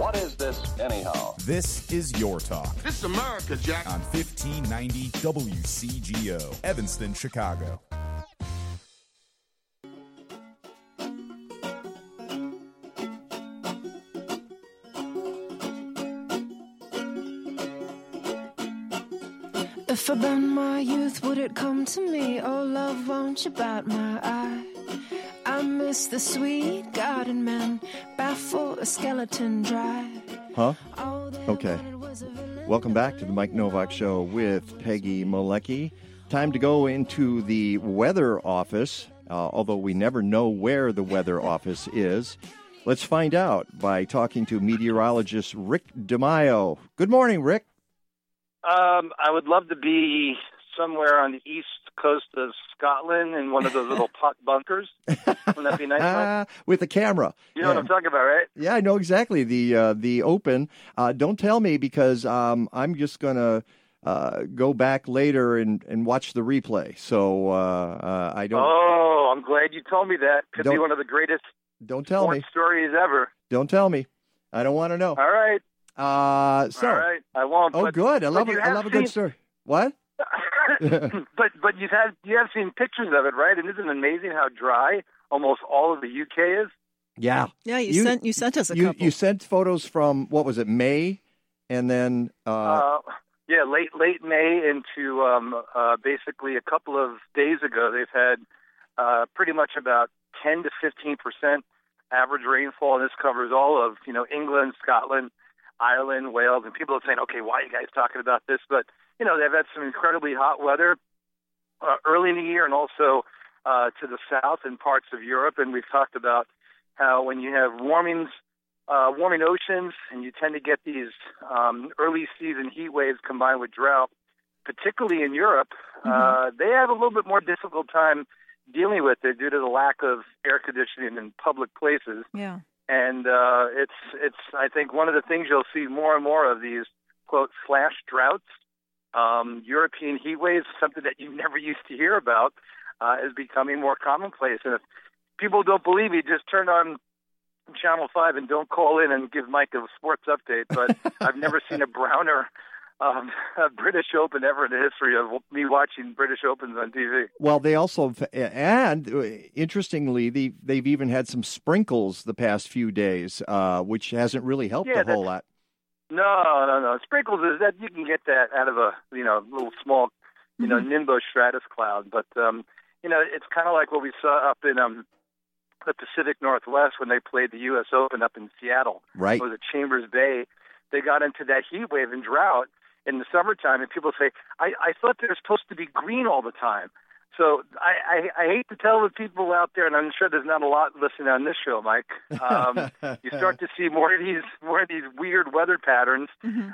What is this, anyhow? This is Your Talk. This is America, Jack. On 1590 WCGO, Evanston, Chicago. If I burn my youth, would it come to me? Oh, love, won't you bat my eye? I miss the sweet garden man, baffle a skeleton dry. Huh? Okay. Welcome back to the Mike Nowak Show with Peggy Malecki. Time to go into the weather office, uh, although we never know where the weather office is. Let's find out by talking to meteorologist Rick DiMaio. Good morning, Rick. Um, I would love to be somewhere on the east coast of Scotland in one of those little pot bunkers. Wouldn't that be nice? Mike? Ah, with a camera. You know what I'm talking about, right? Yeah, I know exactly the uh, the open. Uh, don't tell me because um, I'm just gonna uh, go back later and, and watch the replay. So uh, uh, I don't Oh, I'm glad you told me that. Could be one of the greatest don't tell me. stories ever. Don't tell me. I don't want to know. All right. Uh, so All right. I won't. oh, but- good. I love a, I love a good seen- story. What? but but you've had you have seen pictures of it, right? And isn't it amazing how dry almost all of the UK is? Yeah. Yeah, you, sent you sent us a you, couple. You sent photos from what was it May, and then uh, Uh, yeah, late late May into um, uh, basically a couple of days ago, they've had uh, pretty much about 10 to 15 percent average rainfall, and this covers all of you know England, Scotland, Ireland, Wales, and people are saying, okay, why are you guys talking about this? But you know they've had some incredibly hot weather uh, early in the year, and also uh, to the south and parts of Europe, and we've talked about how when you have warmings uh, warming oceans, and you tend to get these um, early season heat waves combined with drought, particularly in Europe. Uh, they have a little bit more difficult time dealing with it due to the lack of air conditioning in public places. yeah. And uh, it's it's I think one of the things you'll see more and more of these quote flash droughts um, European heat waves, something that you never used to hear about, uh, is becoming more commonplace. And if people don't believe me, just turn on Channel 5 and don't call in and give Mike a sports update. But I've never seen a browner um, a British Open ever in the history of me watching British Opens on TV. Well, they also, and uh, interestingly, they, they've even had some sprinkles the past few days, uh, which hasn't really helped Yeah, a whole lot. No, no, no. Sprinkles is that you can get that out of a you know little small you know nimbostratus cloud, but um, you know it's kind of like what we saw up in um the Pacific Northwest when they played the U.S. Open up in Seattle. Right. It was at Chambers Bay. They got into that heat wave and drought in the summertime, and people say, "I I thought they were supposed to be green all the time." So I, I, I hate to tell the people out there, and I'm sure there's not a lot listening on this show, Mike. Um, you start to see more of these more of these weird weather patterns,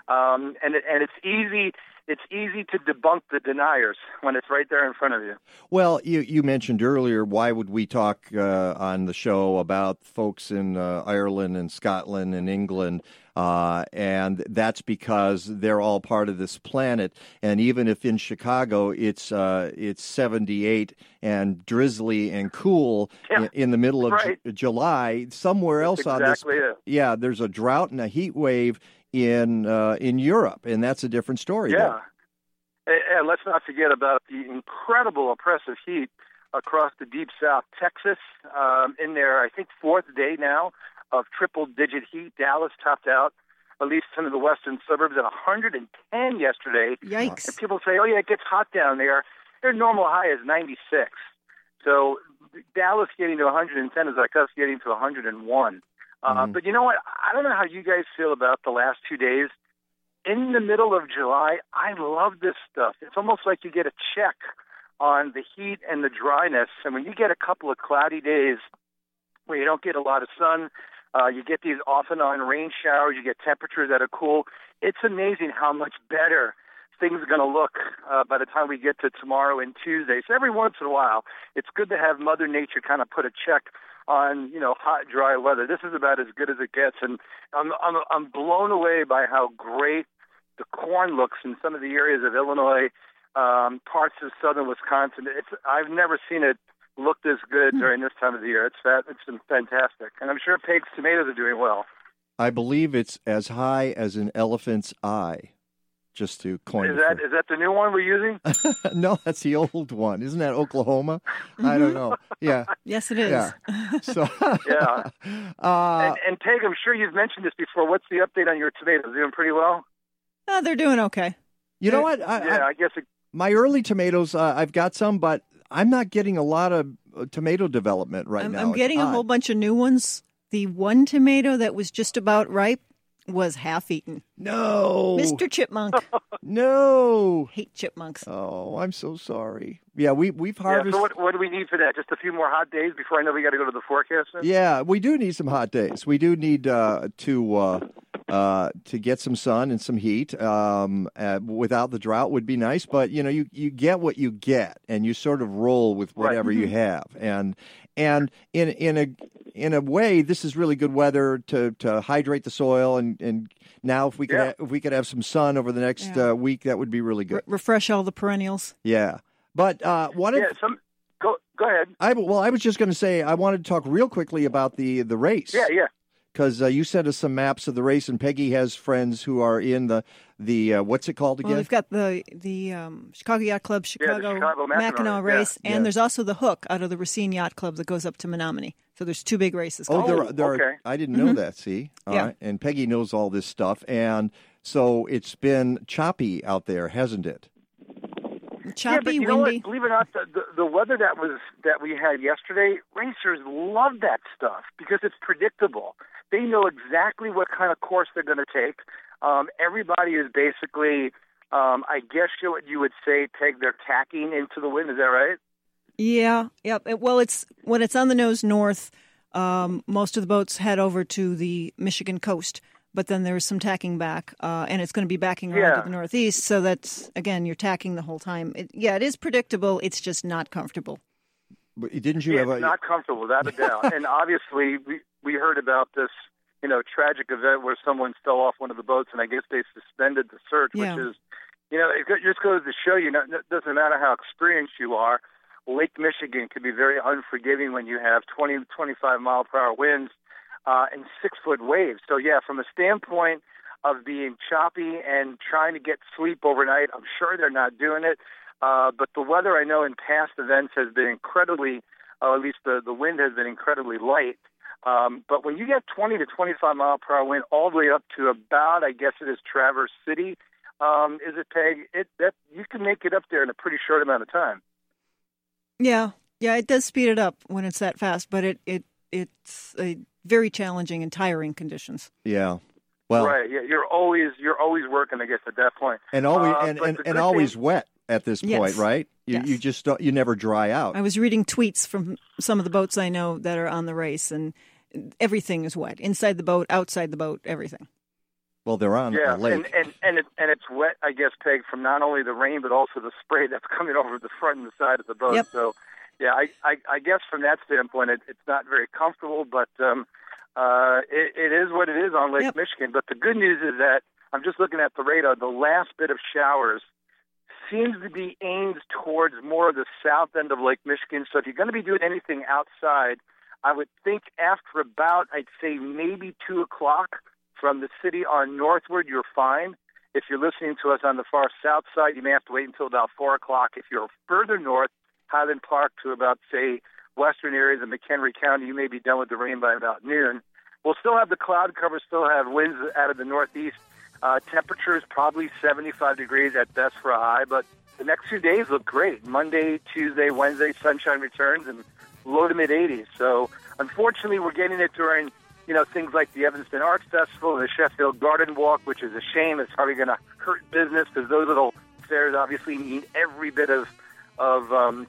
um, and it, and it's easy it's easy to debunk the deniers when it's right there in front of you. Well, you, you mentioned earlier, why would we talk uh, on the show about folks in uh, Ireland and Scotland and England? Uh, and that's because they're all part of this planet. And even if in Chicago it's uh, it's 78 and drizzly and cool Yeah, in, the middle of right. Ju- July, somewhere else That's on this, it. yeah, there's a drought and a heat wave in uh, in Europe, and that's a different story. Yeah. And, and let's not forget about the incredible oppressive heat across the deep south. Texas, um, in their, I think, fourth day now of triple digit heat. Dallas topped out, at least some of the western suburbs, at 110 yesterday. Yikes. And people say, oh, yeah, it gets hot down there. Their normal high is 96. So Dallas getting to 110 is like us getting to 101. Uh, but you know what? I don't know how you guys feel about the last two days. In the middle of July, I love this stuff. It's almost like you get a check on the heat and the dryness. And when you get a couple of cloudy days where you don't get a lot of sun, uh, you get these off and on rain showers, you get temperatures that are cool. It's amazing how much better things are going to look uh, by the time we get to tomorrow and Tuesday. So every once in a while, it's good to have Mother Nature kind of put a check on you know hot, dry weather. This is about as good as it gets, and I'm I'm I'm blown away by how great the corn looks in some of the areas of Illinois, um, parts of southern Wisconsin. It's I've never seen it look as good during this time of the year. It's that it's been fantastic, and I'm sure Pake's tomatoes are doing well. I believe it's as high as an elephant's eye. Just to coin Is the that is that the new one we're using? no, that's the old one. Isn't that Oklahoma? I don't know. Yeah. Yes, it is. Yeah. So yeah. Uh, and, and Peg, I'm sure you've mentioned this before. What's the update on your tomatoes? Doing pretty well. Oh, they're doing okay. you know what? I, yeah, I, I guess it, my early tomatoes, uh, I've got some, but I'm not getting a lot of uh, tomato development right I'm, now. I'm getting a whole bunch of new ones. The one tomato that was just about ripe was half eaten. No. Mr. Chipmunk. No. Hate chipmunks. Oh, I'm so sorry. Yeah, we we've yeah. harvested. So what what do we need for that? Just a few more hot days before I know we got to go to the forecast. then? Yeah, we do need some hot days. We do need uh, to uh, uh, to get some sun and some heat. Um, uh, without the drought would be nice, but you know, you, you get what you get, and you sort of roll with Right. whatever you have. And and in in a in a way, this is really good weather to, to hydrate the soil. And, and now, if we could Yeah. ha- if we could have some sun over the next Yeah. uh, week, that would be really good. Refresh all the perennials. Yeah, but uh, of Yeah. Some go go ahead. I well, I was just going to say I wanted to talk real quickly about the the race. Yeah, yeah. Because uh, you sent us some maps of the race, and Peggy has friends who are in the the uh, what's it called again? Well, again? we've got the the um, Chicago Yacht Club, the Chicago, Chicago Mackinac race, race, yeah. and Yeah. there's also the Hook out of the Racine Yacht Club that goes up to Menominee. So there's two big races. oh, there, are- there okay. are, I didn't know Mhm. that. See, All Yeah. right. and Peggy knows all this stuff, and so it's been choppy out there, hasn't it? choppy, yeah, but you know windy. what? Believe it or not, the, the, the weather that was that we had yesterday, racers love that stuff because it's predictable. They know exactly what kind of course they're going to take. Um, everybody is basically, um, I guess you what you would say, Peg. They're tacking into the wind. Is that right? Yeah, yep. Well, it's when it's on the nose north. Um, most of the boats head over to the Michigan coast, but then there's some tacking back, uh, and it's going to be backing around Yeah. to the northeast. So that's again, you're tacking the whole time. It, yeah, it is predictable. It's just not comfortable. But didn't you yeah, have a? not comfortable, without a doubt. and obviously, we we heard about this, you know, tragic event where someone fell off one of the boats, and I guess they suspended the search, Yeah. which is, you know, it just goes to show you, it doesn't matter how experienced you are, Lake Michigan can be very unforgiving when you have 20, 25 mile per hour winds uh, and six foot waves. So, yeah, from a standpoint of being choppy and trying to get sleep overnight, I'm sure they're not doing it. Uh, but the weather I know in past events has been incredibly, uh, at least the, the wind has been incredibly light. Um, but when you get 20 to 25 mile per hour wind all the way up to about, I guess it is Traverse City, um, is it Peg? It that you can make it up there in a pretty short amount of time. Yeah, yeah, it does speed it up when it's that fast, but it it it's a very challenging and tiring conditions. Yeah. Well, right. Yeah, you're always you're always working. I guess at that point, and always Uh, and, and, and always thing- wet at this Yes. point, right? You Yes. you just don't, you never dry out. I was reading tweets from some of the boats I know that are on the race, and everything is wet inside the boat, outside the boat, everything. Well, they're on yeah, a lake. and and and, it, and it's wet. I guess Peg from not only the rain but also the spray that's coming over the front and the side of the boat. Yep. So, yeah, I, I I guess from that standpoint, it, it's not very comfortable, but um, uh, it, it is what it is on Lake Michigan. But the good news is that I'm just looking at the radar. The last bit of showers seems to be aimed towards more of the south end of Lake Michigan. So if you're going to be doing anything outside, I would think after about, I'd say maybe two o'clock from the city on northward, you're fine. If you're listening to us on the far south side, you may have to wait until about four o'clock. If you're further north, Highland Park to about say western areas of McHenry County, you may be done with the rain by about noon. We'll still have the cloud cover, still have winds out of the northeast. Uh, temperatures probably 75 degrees at best for a high, but the next few days look great. Monday, Tuesday, Wednesday, sunshine returns and low to mid 80s. So unfortunately, we're getting it during you know things like the Evanston Arts Festival and the Sheffield Garden Walk, which is a shame. It's probably going to hurt business because those little fairs obviously need every bit of of um,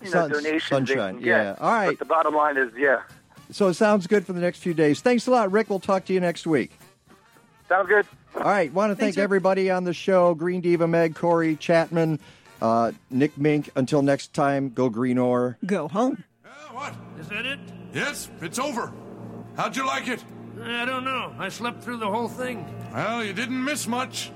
you know Sun- donations they sunshine, yeah. All right. But the bottom line is, yeah, So it sounds good for the next few days. Thanks a lot, Rick. We'll talk to you next week. sounds good. All right. Want to thank Thanks, Rick. everybody on the show Green Diva, Meg, Corey, Chatman, uh, Nick Mink. Until next time, go Green Ore. Go home. Is that it? Yes, it's over. How'd you like it? I don't know. I slept through the whole thing. Well, you didn't miss much.